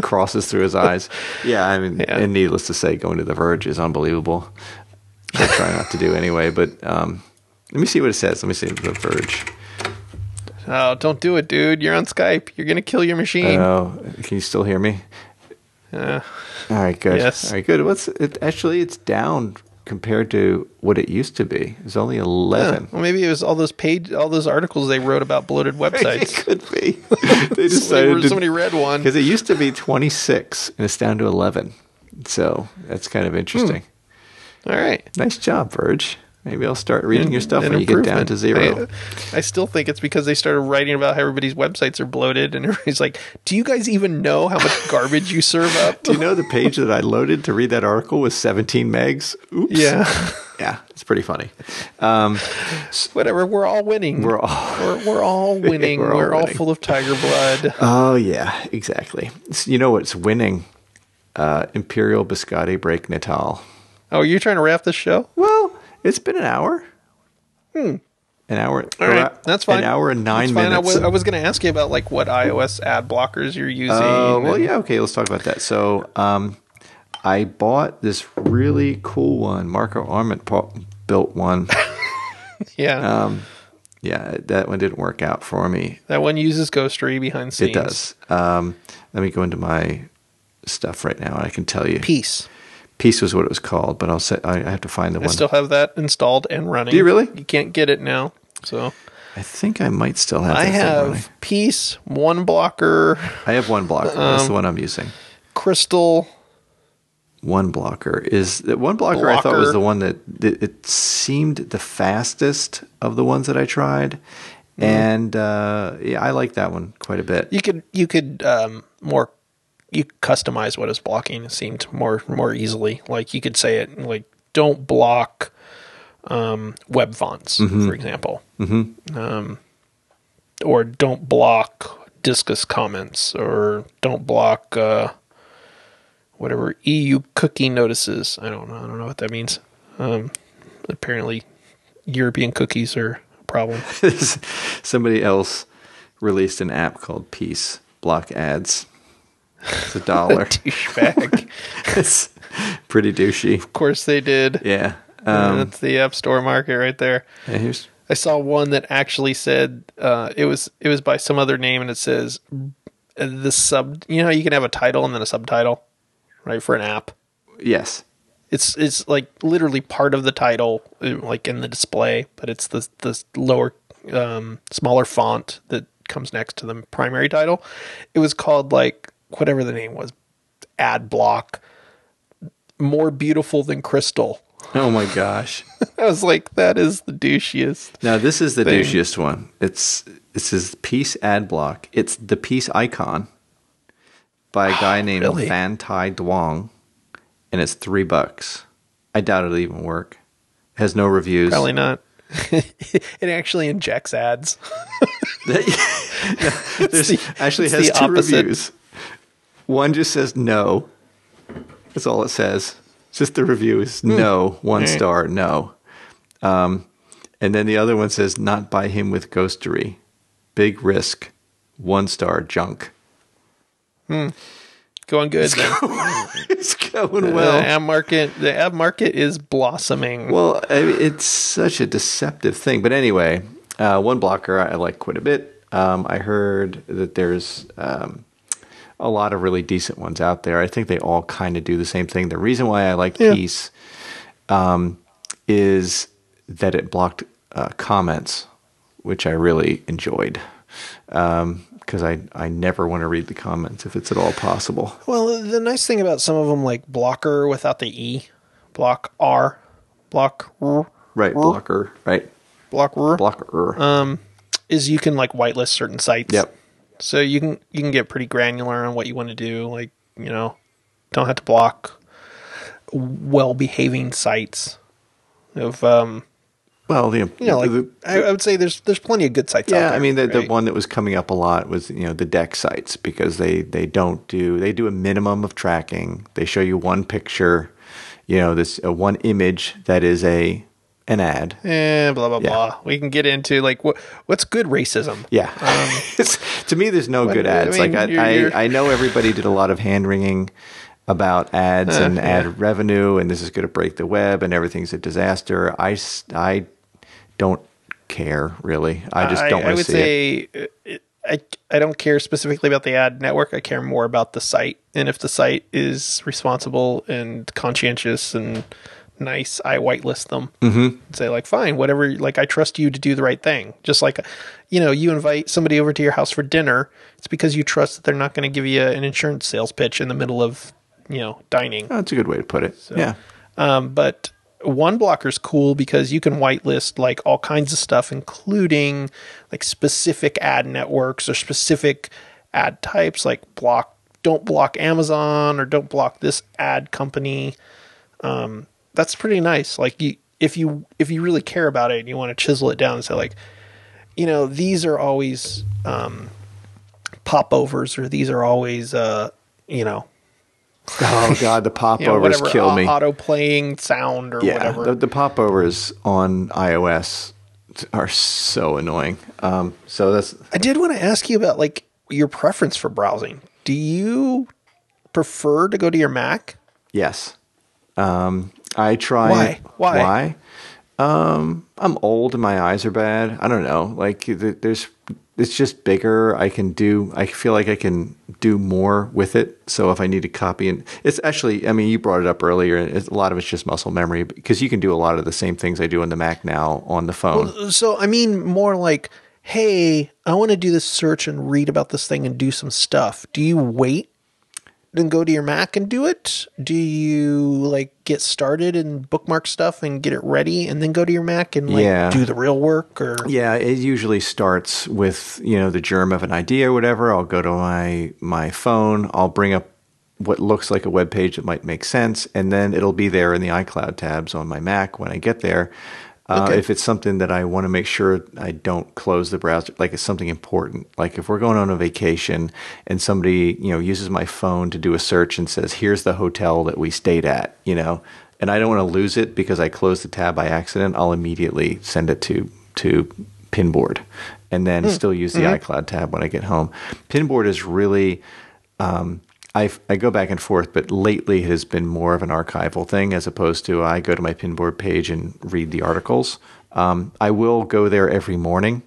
crosses through his eyes. Yeah, I mean, Yeah. and needless to say, going to the Verge is unbelievable. I try not to do anyway, but um, let me see what it says. Let me see the Verge. Oh, don't do it, dude. You're on Skype. You're gonna kill your machine. Oh, can you still hear me? Uh, All right, good. Yes. All right, good. What's it? Actually, it's down compared to what it used to be. It's only yeah. eleven. Well, maybe it was all those page, all those articles they wrote about bloated [laughs] websites. It could be. [laughs] [laughs] they somebody, decided to somebody read one. because it used to be 26 and it's down to 11. So that's kind of interesting. All right. Nice job, Verge. Maybe I'll start reading your stuff when you get down to zero. I, I still think it's because they started writing about how everybody's websites are bloated, and [laughs] everybody's like, "Do you guys even know how much [laughs] garbage you serve up?" Do you know the page that I loaded to read that article was 17 megs? Oops. Yeah, [laughs] Yeah, it's pretty funny. Um, whatever. We're all winning. we're all. we're, we're all winning. We're we're all all, winning. full of tiger blood. Oh, yeah, exactly. S- You know what's winning? Uh, Imperial Biscotti Break Natale. Oh, you're trying to wrap this show? Well, it's been an hour. Hmm. An hour. All right, that's fine. An hour and nine fine. I minutes. was, I was going to ask you about like what iOS ad blockers you're using. Oh, well, and- yeah, okay, let's talk about that. So, um, I bought this really cool one. Marco Arment pa- built one. [laughs] yeah. Um, yeah, that one didn't work out for me. that one uses Ghostery behind scenes. It does. Um, let me go into my stuff right now, and I can tell you. Peace. Peace was what it was called, but I'll say I I have to find the I one. I still have that installed and running. Do you really? You can't get it now. So I think I might still have. I have Peace, 1Blocker, I have 1Blocker. That's Um, the one I'm using. Crystal. 1Blocker is 1Blocker. I thought was the one that, that it seemed the fastest of the ones that I tried, Mm-hmm. and uh, yeah, I like that one quite a bit. You could you could um, more you customize what is blocking. It seemed more more easily. Like you could say it like don't block um, web fonts, Mm-hmm. for example, mm-hmm. um, or don't block Disqus comments, or don't block uh, whatever EU cookie notices. I don't know. I don't know what that means. Um, apparently, European cookies are a problem. [laughs] Somebody else released an app called Peace Block Ads. It's a dollar. [laughs] Douchebag. [laughs] it's pretty douchey. of course they did. Yeah. Uh, Um, That's the App Store market right there. and here's I saw one that actually said uh, it was it was by some other name, and it says uh, the sub. You know, you can have a title and then a subtitle, right, for an app. yes. It's it's like literally part of the title, uh, like in the display, but it's the the lower, um, smaller font that comes next to the primary title. It was called like whatever the name was, ad block, more beautiful than crystal. Oh my gosh. [laughs] I was like, that is the douchiest. Now this is the thing. douchiest one. It's it says Peace Ad Block. It's the Peace icon by a [gasps] guy named really? Van Tai Duong, and it's three bucks. I doubt it'll even work. It has no reviews. Probably not. [laughs] it actually injects ads. [laughs] There's the- actually has two opposite. reviews. One just says no. That's all it says. It's just the review is Hmm. no, one star, no. Um, and then the other one says not by him with ghostery. Big risk, one star junk. Going good. then. [laughs] it's going well. the ad market, the ad market is blossoming. Well, it's such a deceptive thing. But anyway, uh, 1Blocker I like quite a bit. Um, I heard that there's um, a lot of really decent ones out there. I think they all kind of do the same thing. The reason why I like Yeah. Peace um, is that it blocked uh, comments, which I really enjoyed. Because I, I never want to read the comments if it's at all possible. Well, the nice thing about some of them, like blocker without the e, block r, block r, Right, blocker. Right, Blocker. blocker. Um is you can like whitelist certain sites. yep. So you can you can get pretty granular on what you want to do. Like you know, don't have to block well behaving sites. Of um, Well, the, you know, like the, I, I would say there's there's plenty of good sites. out Yeah, there, I mean the, the one that was coming up a lot was you know the deck sites because they they don't do they do a minimum of tracking. They show you one picture, you know this uh, one image that is a an ad. Eh, blah blah Yeah. blah. We can get into like what what's good racism. Yeah, [laughs] It's- to me there's no good Um, I ads. mean, like you're- I, you're- I I know everybody did a lot of hand wringing about ads Uh, and yeah. ad revenue and this is going to break the web and everything's a disaster. I I don't care really. I just don't I, want to would see it. say it, I I don't care specifically about the ad network. I care more about the site, and if the site is responsible and conscientious and nice, I whitelist them. Mm-hmm. Say like, fine, whatever. Like, I trust you to do the right thing. Just like, you know, you invite somebody over to your house for dinner. It's because you trust that they're not going to give you an insurance sales pitch in the middle of you know dining. Oh, that's a good way to put it. yeah. Um, but 1Blocker's cool because you can whitelist like all kinds of stuff, including like specific ad networks or specific ad types, like block, don't block Amazon or don't block this ad company. Um, that's pretty nice. Like you, if you if you really care about it and you want to chisel it down and say like, you know, these are always um, popovers or these are always uh, you know Oh God, the [laughs] you know, popovers kill me. auto playing sound or yeah, whatever. the, the popovers on iOS are so annoying. Um, so that's I did want to ask you about like your preference for browsing. Do you prefer to go to your Mac? yes. Um, I try. Why? Why? Why? Um, I'm old and my eyes are bad. I don't know. Like there's it's just bigger. I can do. I feel like I can do more with it. So if I need to copy and it's actually, I mean, you brought it up earlier. And a lot of it's just muscle memory because you can do a lot of the same things I do on the Mac now on the phone. So I mean, more like, hey, I want to do this search and read about this thing and do some stuff. Do you wait and go to your Mac and do it? Do you like get started and bookmark stuff and get it ready and then go to your Mac and like Yeah. do the real work or Yeah, it usually starts with you know the germ of an idea or whatever. I'll go to my my phone. I'll bring up what looks like a web page that might make sense, and then it'll be there in the iCloud tabs on my Mac when I get there. Uh, Okay. If it's something that I want to make sure I don't close the browser, like it's something important, like if we're going on a vacation and somebody you know uses my phone to do a search and says, "Here's the hotel that we stayed at," you know, and I don't want to lose it because I closed the tab by accident, I'll immediately send it to to Pinboard, and then still use the iCloud tab when I get home. Pinboard is really um, I I go back and forth, but lately it has been more of an archival thing as opposed to I go to my Pinboard page and read the articles. Um, I will go there every morning.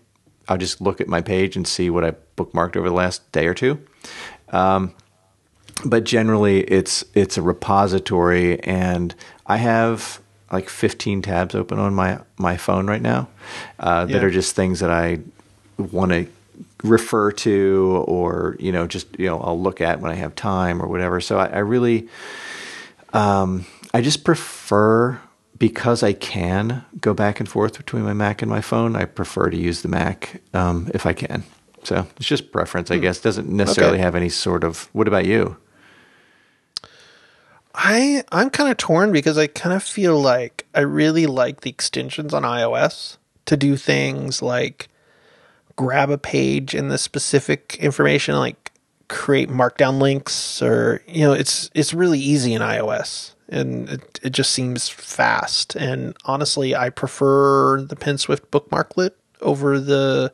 I'll just look at my page and see what I bookmarked over the last day or two. Um, but generally, it's it's a repository, and I have like 15 tabs open on my my phone right now uh, that Yeah. are just things that I want to refer to or you know just you know I'll look at when I have time or whatever. So I, I really um, I just prefer because I can go back and forth between my Mac and my phone. I prefer to use the Mac um, if I can. So it's just preference, I guess. Doesn't necessarily Okay. have any sort of. What about you? I I'm kind of torn because I kind of feel like I really like the extensions on iOS to do things like grab a page and the specific information like create markdown links or you know it's it's really easy in iOS and it, it just seems fast and honestly I prefer the PenSwift bookmarklet over the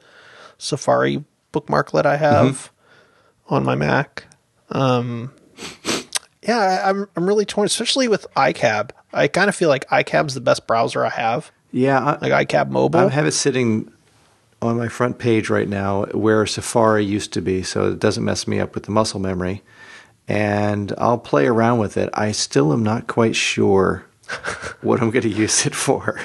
Safari bookmarklet I have on my Mac. Um, yeah, I'm I'm really torn, especially with iCab. I kind of feel like iCab's the best browser I have, Yeah, I, like iCab mobile. I have it sitting on my front page right now where Safari used to be, so it doesn't mess me up with the muscle memory. And I'll play around with it. I still am not quite sure [laughs] what I'm going to use it for.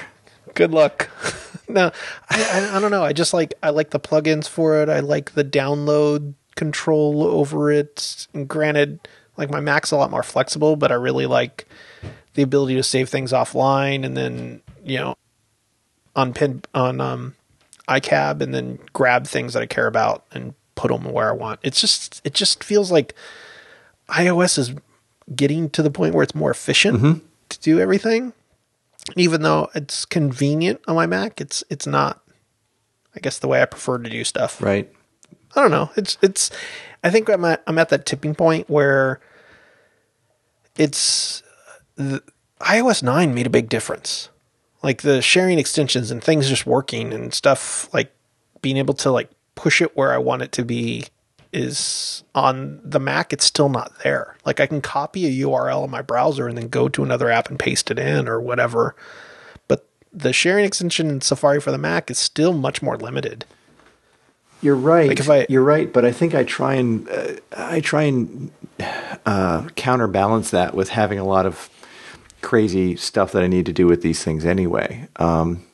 Good luck. [laughs] no, I, I I don't know. I just like I like the plugins for it. I like the download control over it. And granted, like my Mac's a lot more flexible, but I really like the ability to save things offline and then you know on pin on um iCab and then grab things that I care about and put them where I want. It's just it just feels like iOS is getting to the point where it's more efficient mm-hmm. to do everything. Even though it's convenient on my Mac, it's it's not. I guess the way I prefer to do stuff. Right. I don't know. It's it's. I think I'm at I'm at that tipping point where it's the, iOS nine made a big difference. Like the sharing extensions and things just working and stuff like being able to like push it where I want it to be is on the Mac. It's still not there. Like I can copy a URL in my browser and then go to another app and paste it in or whatever. But the sharing extension in Safari for the Mac is still much more limited. You're right. Like if I- You're right, but I think I try and uh, I try and uh, counterbalance that with having a lot of crazy stuff that I need to do with these things anyway. Um,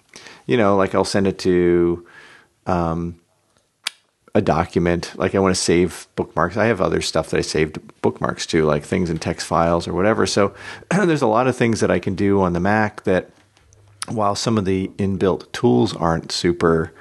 you know, like I'll send it to um, a document. Like I want to save bookmarks. I have other stuff that I saved bookmarks to, like things in text files or whatever. So [clears throat] there's a lot of things that I can do on the Mac that, while some of the inbuilt tools aren't super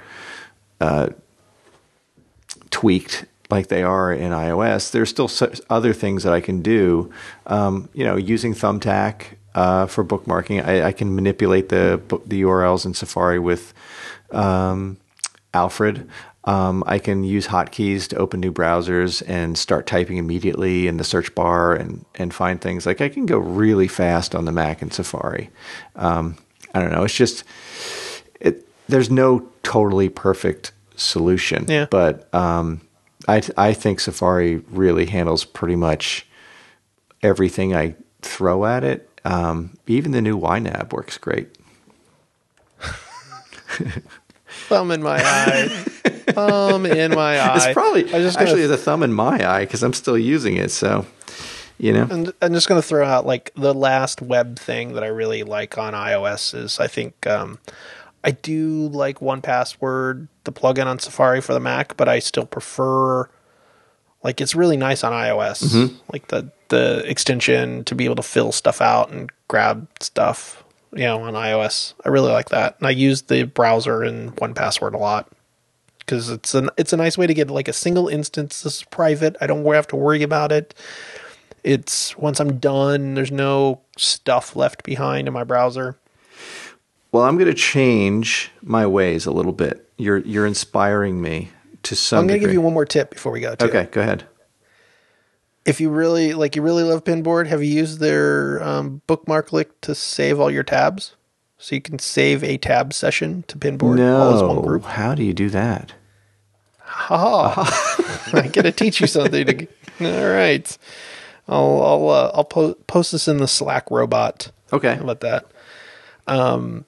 tweaked like they are in iOS, there's still other things that I can do. Um, you know, using Thumbtack uh, for bookmarking, I, I can manipulate the the URLs in Safari with um, Alfred. Um, I can use hotkeys to open new browsers and start typing immediately in the search bar and, and find things. Like I can go really fast on the Mac and Safari. Um, I don't know. It's just it. There's no totally perfect solution. Yeah. But um, I I think Safari really handles pretty much everything I throw at it. Um, even the new YNAB works great. Thumb in my eye. thumb in my eye. It's probably I'm just actually the thumb in my eye because I'm still using it. So, you know, and I'm just going to throw out like the last web thing that I really like on iOS is I think um, I do like 1Password, the plugin on Safari for the Mac, but I still prefer like it's really nice on iOS, like the the extension to be able to fill stuff out and grab stuff. You know, on iOS, I really like that, and I use the browser in 1Password a lot because it's an it's a nice way to get like a single instance. This is private. I don't have to worry about it. It's once I'm done, there's no stuff left behind in my browser. well, I'm going to change my ways a little bit. You're you're inspiring me to some. I'm going to give you one more tip before we go. Too. Okay, go ahead. If you really like, you really love Pinboard, have you used their um, bookmark lick to save all your tabs? So you can save a tab session to Pinboard all as one No, group. how do you do that? Ha! [laughs] I gotta teach you something. To, all right, I'll I'll uh, I'll po- post this in the Slack robot. Okay, How about that? Um,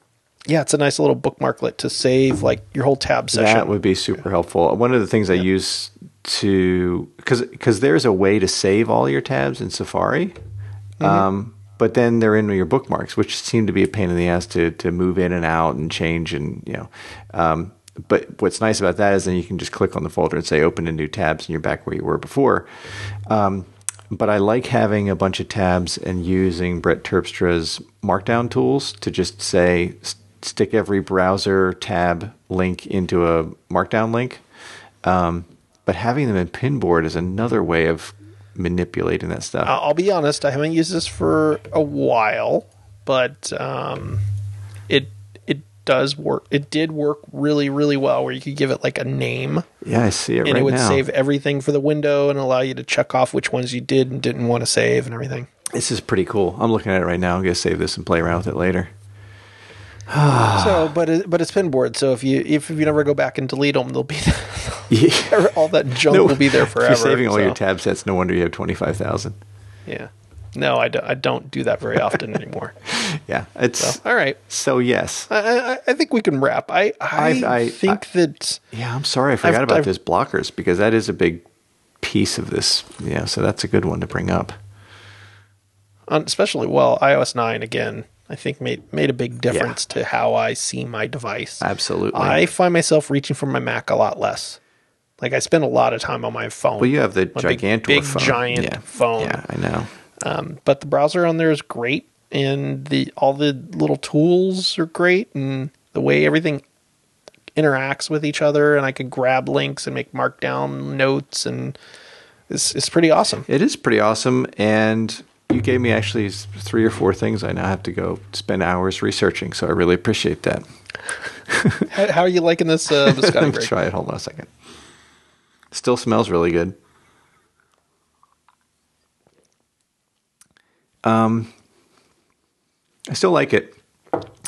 yeah, it's a nice little bookmarklet to save like your whole tab session. that would be super helpful. One of the things I use to because because there's a way to save all your tabs in Safari, Mm-hmm. um, but then they're in your bookmarks, which seem to be a pain in the ass to to move in and out and change and you know. Um, but what's nice about that is then you can just click on the folder and say open a new tabs and you're back where you were before. Um, but I like having a bunch of tabs and using Brett Terpstra's Markdown tools to just say s- stick every browser tab link into a Markdown link. Um, but having them in Pinboard is another way of manipulating that stuff. I'll be honest, I haven't used this for a while, but um, it it does work. It did work really really well, where you could give it like a name, yeah, I see it and right it would now. save everything for the window and allow you to check off which ones you did and didn't want to save and everything. This is pretty cool. I'm looking at it right now. I'm gonna save this and play around with it later. [sighs] so, but it, but it's pinboard. So if you if you never go back and delete them, they'll be [laughs] Yeah. all that junk No, will be there if forever. You're saving all your tab sets. No wonder you have twenty five thousand. Yeah. No, I don't, I don't do that very often anymore. [laughs] Yeah, it's All right. so yes. I, I, I think we can wrap. I I, I- think that Yeah, I'm sorry I forgot I've- about I've- those blockers because that is a big piece of this. Yeah, so that's a good one to bring up. especially well iOS nine again. I think made made a big difference to how I see my device. Absolutely. I find myself reaching for my Mac a lot less. Like I spend a lot of time on my phone. well, you have the My big- big, phone. giant yeah. phone. Yeah, I know. Um, but the browser on there is great, and the all the little tools are great, and the way everything interacts with each other, and I can grab links and make markdown notes, and it's it's pretty awesome. It is pretty awesome, and you gave me actually three or four things I now have to go spend hours researching. So I really appreciate that. [laughs] How, how are you liking this uh, [laughs] Let me break? try it. Hold on a second. Still smells really good. Um, I still like it.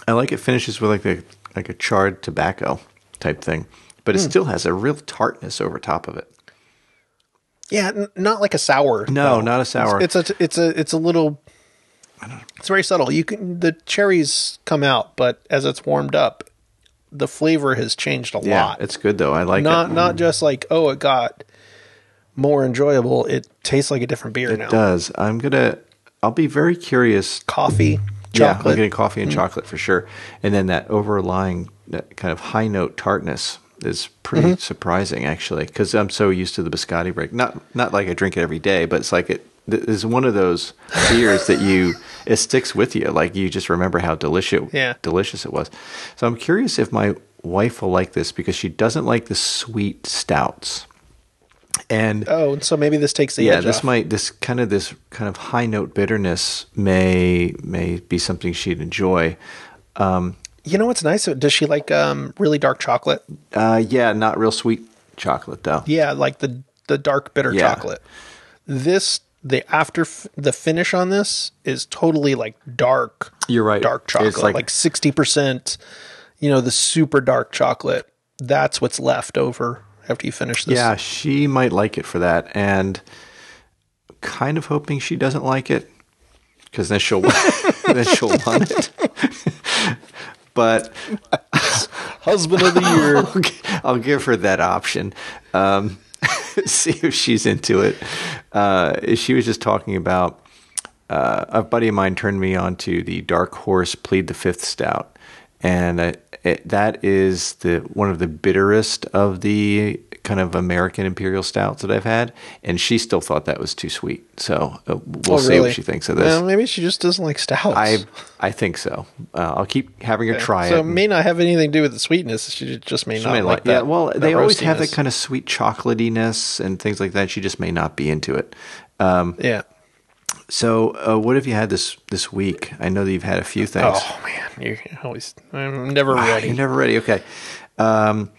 I like it finishes with like a like a charred tobacco type thing, but it Hmm. still has a real tartness over top of it. Yeah, n- not like a sour. No, though. not a sour. It's, it's a it's a it's a little. It's very subtle. You can the cherries come out, but as it's warmed up, the flavor has changed a Yeah, lot. it's good though. I like not it. not just like oh it got more enjoyable. It tastes like a different beer now. It does. I'm gonna. I'll be very curious Coffee, Yeah, I'm chocolate. Mm. getting coffee and chocolate for sure. And then that overlying that kind of high note tartness is pretty Mm-hmm. surprising actually because I'm so used to the biscotti break. Not not like I drink it every day, but it's like it is one of those beers that you it sticks with you. Like you just remember how delicious Yeah. delicious it was. So I'm curious if my wife will like this because she doesn't like the sweet stouts. And oh, so maybe this takes the yeah, this off. might this kind of this kind of high note bitterness may may be something she'd enjoy. You know what's nice? Does she like um, really dark chocolate? Uh, yeah, not real sweet chocolate though. Yeah, like the the dark bitter Yeah. chocolate. This the after f- the finish on this is totally like dark. You're right. Dark chocolate, like- like sixty percent. You know the super dark chocolate. That's what's left over after you finish this. Yeah, she might like it for that, and kind of hoping she doesn't like it because then she'll [laughs] then she'll want it. But [laughs] husband of the year. [laughs] I'll gi- I'll give her that option. Um, [laughs] see if she's into it. Uh, she was just talking about uh, a buddy of mine turned me on to the Dark Horse Plead the Fifth Stout, and uh, it, that is the one of the bitterest of the kind of American imperial stouts that I've had, and she still thought that was too sweet. So uh, we'll Oh, see really? what she thinks of this. Well, maybe she just doesn't like stouts. I I think so. Uh, I'll keep having her try so it. it may not have anything to do with the sweetness. She just may She not may like like- that. yeah, well, that they always have that kind of sweet chocolatiness and things like that. She just may not be into it. Um, Yeah. so, uh, what have you had this this week? I know that you've had a few things. Oh man, you're always. I'm never Ah, ready. You're never ready. Okay. Um,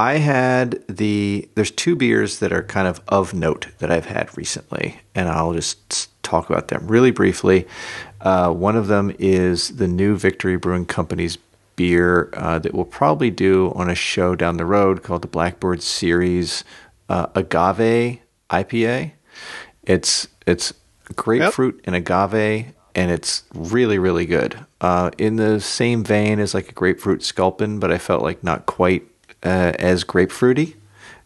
I had the. There's two beers that are kind of of note that I've had recently, and I'll just talk about them really briefly. Uh, one of them is the new Victory Brewing Company's beer uh, that we'll probably do on a show down the road called the Blackbird Series uh, Agave IPA. It's it's grapefruit and agave, and it's really really good. Uh, in the same vein as like a grapefruit sculpin, but I felt like not quite uh, as grapefruity,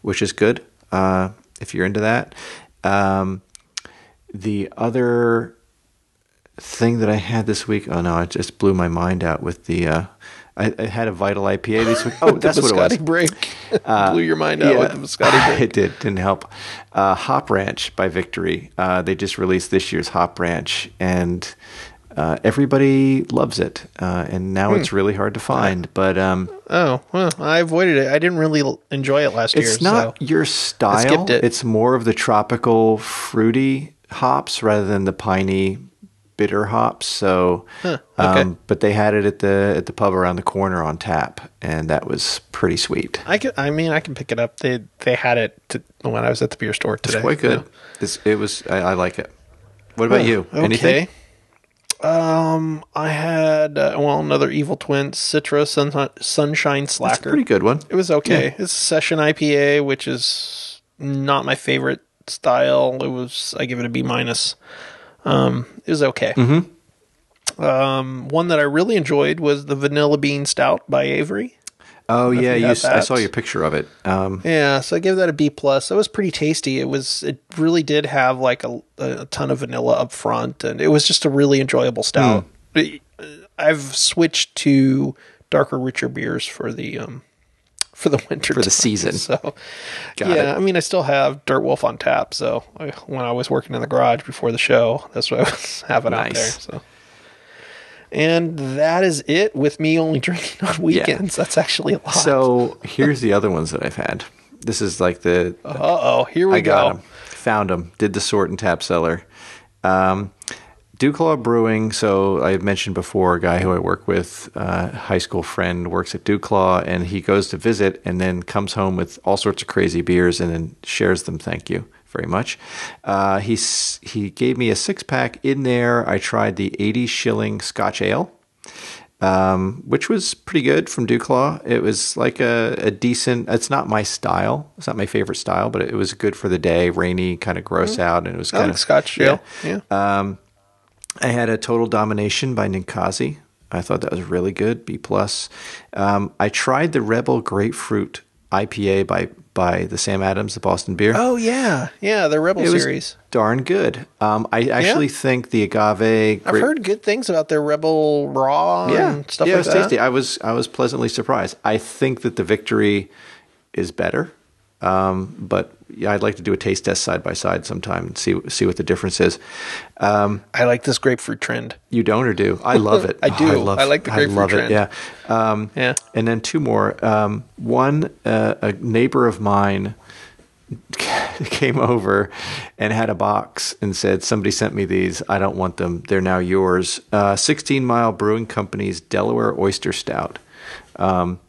which is good uh, if you're into that. Um, the other thing that I had this week, oh no, it just blew my mind out with the. Uh, I, I had a Vital IPA this week. Oh, [laughs] that's what it was. Break [laughs] blew your mind out with the biscotti break. [laughs] It did. Didn't help. Uh, Hop Ranch by Victory. Uh, they just released this year's Hop Ranch, and uh, everybody loves it. Uh, and now Hmm. it's really hard to find. But um, Oh well, I avoided it. I didn't really enjoy it last year. it's not so. your style. skipped it. It's more of the tropical, fruity hops rather than the piney, bitter hops. So, okay. um, but they had it at the at the pub around the corner on tap, and that was pretty sweet. I could. I mean, I can pick it up. They they had it to, when I was at the beer store today. It's quite good. It's, it was. I, I like it. What about you? Okay. Anything? Um, I had uh, well another Evil Twin Citra Sun, Sunshine That's a Slacker. pretty good one. It was okay. It's a session IPA, which is not my favorite style. It was I give it a B minus. Um, it was okay. Mm-hmm. Um, one that I really enjoyed was the Vanilla Bean Stout by Avery. Oh yeah, you I saw your picture of it. Um, Yeah, so I gave that a B plus. It was pretty tasty. It was. It really did have like a, a ton of vanilla up front, and it was just a really enjoyable stout. Hmm. I've switched to darker, richer beers for the um for the [laughs] winter For the time. season. So Got yeah, it. I mean, I still have Dirt Wolf on tap. So I, when I was working in the garage before the show, that's what I was [laughs] having out there. Nice. So. And that is it with me only [laughs] drinking on weekends. That's actually a lot. so here's the other ones that I've had. This is like the uh oh, here we I got them. Found them. Did the sort and Tapcellar. Um, Dewclaw Brewing. So I mentioned before a guy who I work with, uh, high school friend, works at Dewclaw, and he goes to visit and then comes home with all sorts of crazy beers and then shares them. Thank you very much. Uh, he he gave me a six pack. In there, I tried the eighty shilling Scotch Ale um, which was pretty good from Dewclaw. It was like a, a decent. It's not my style. It's not my favorite style, but it was good for the day. Rainy, kind of gross out, and it was kind like of Scotch ale. Yeah. Um, I had a Total Domination by Ninkasi. I thought that was really good. B plus. Um, I tried the Rebel Grapefruit IPA by by the Sam Adams, the Boston Beer. Oh yeah, yeah, the Rebel it series. darn good. Um, I actually think the agave. I've heard good things about their Rebel Raw yeah, and stuff yeah, like it was that. tasty. I was I was pleasantly surprised. I think that the victory is better, um, but yeah, I'd like to do a taste test side by side sometime and see see what the difference is. Um, I like this grapefruit trend. you don't or do? I love it. [laughs] I do. I, love, I like the grapefruit I love trend. it. Yeah. Um, Yeah. And then two more. Um, one, uh, a neighbor of mine [laughs] came over and had a box and said, "Somebody sent me these. I don't want them. They're now yours." Uh, Sixteen Mile Brewing Company's Delaware Oyster Stout. Um,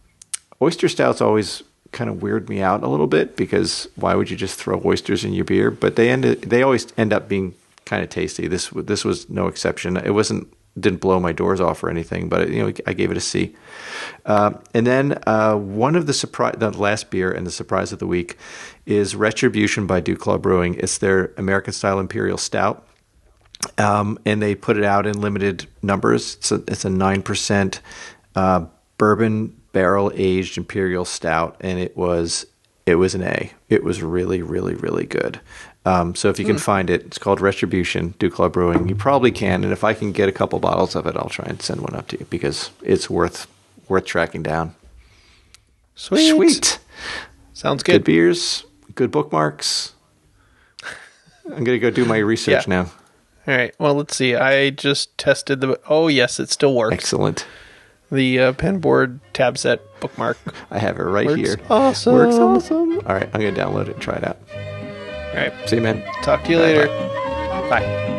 oyster stouts always kind of weird me out a little bit because why would you just throw oysters in your beer? But they ended. They always end up being kind of tasty. This this was no exception. It wasn't didn't blow my doors off or anything, but you know I gave it a C. Uh, and then uh, one of the surprise, the last beer and the surprise of the week is Retribution by Dewclaw Brewing. It's their American style imperial stout, um, and they put it out in limited numbers. It's a it's a nine percent uh, bourbon barrel aged imperial stout, and it was it was an A. It was really, really, really good. Um, so if you can find it, it's called Retribution, Dewclaw Brewing. You probably can, and if I can get a couple bottles of it, I'll try and send one up to you because it's worth worth tracking down. Sweet. Sweet, Sounds good good. beers, good bookmarks. I'm gonna go do my research Yeah. now. All right. Well, let's see. I just tested the. Oh, yes, it still works. Excellent. The uh, Pinboard tab set bookmark. I have it right Works here. awesome. Works awesome. All right, I'm gonna download it and try it out. All right. See you, man. Talk to you later. Bye.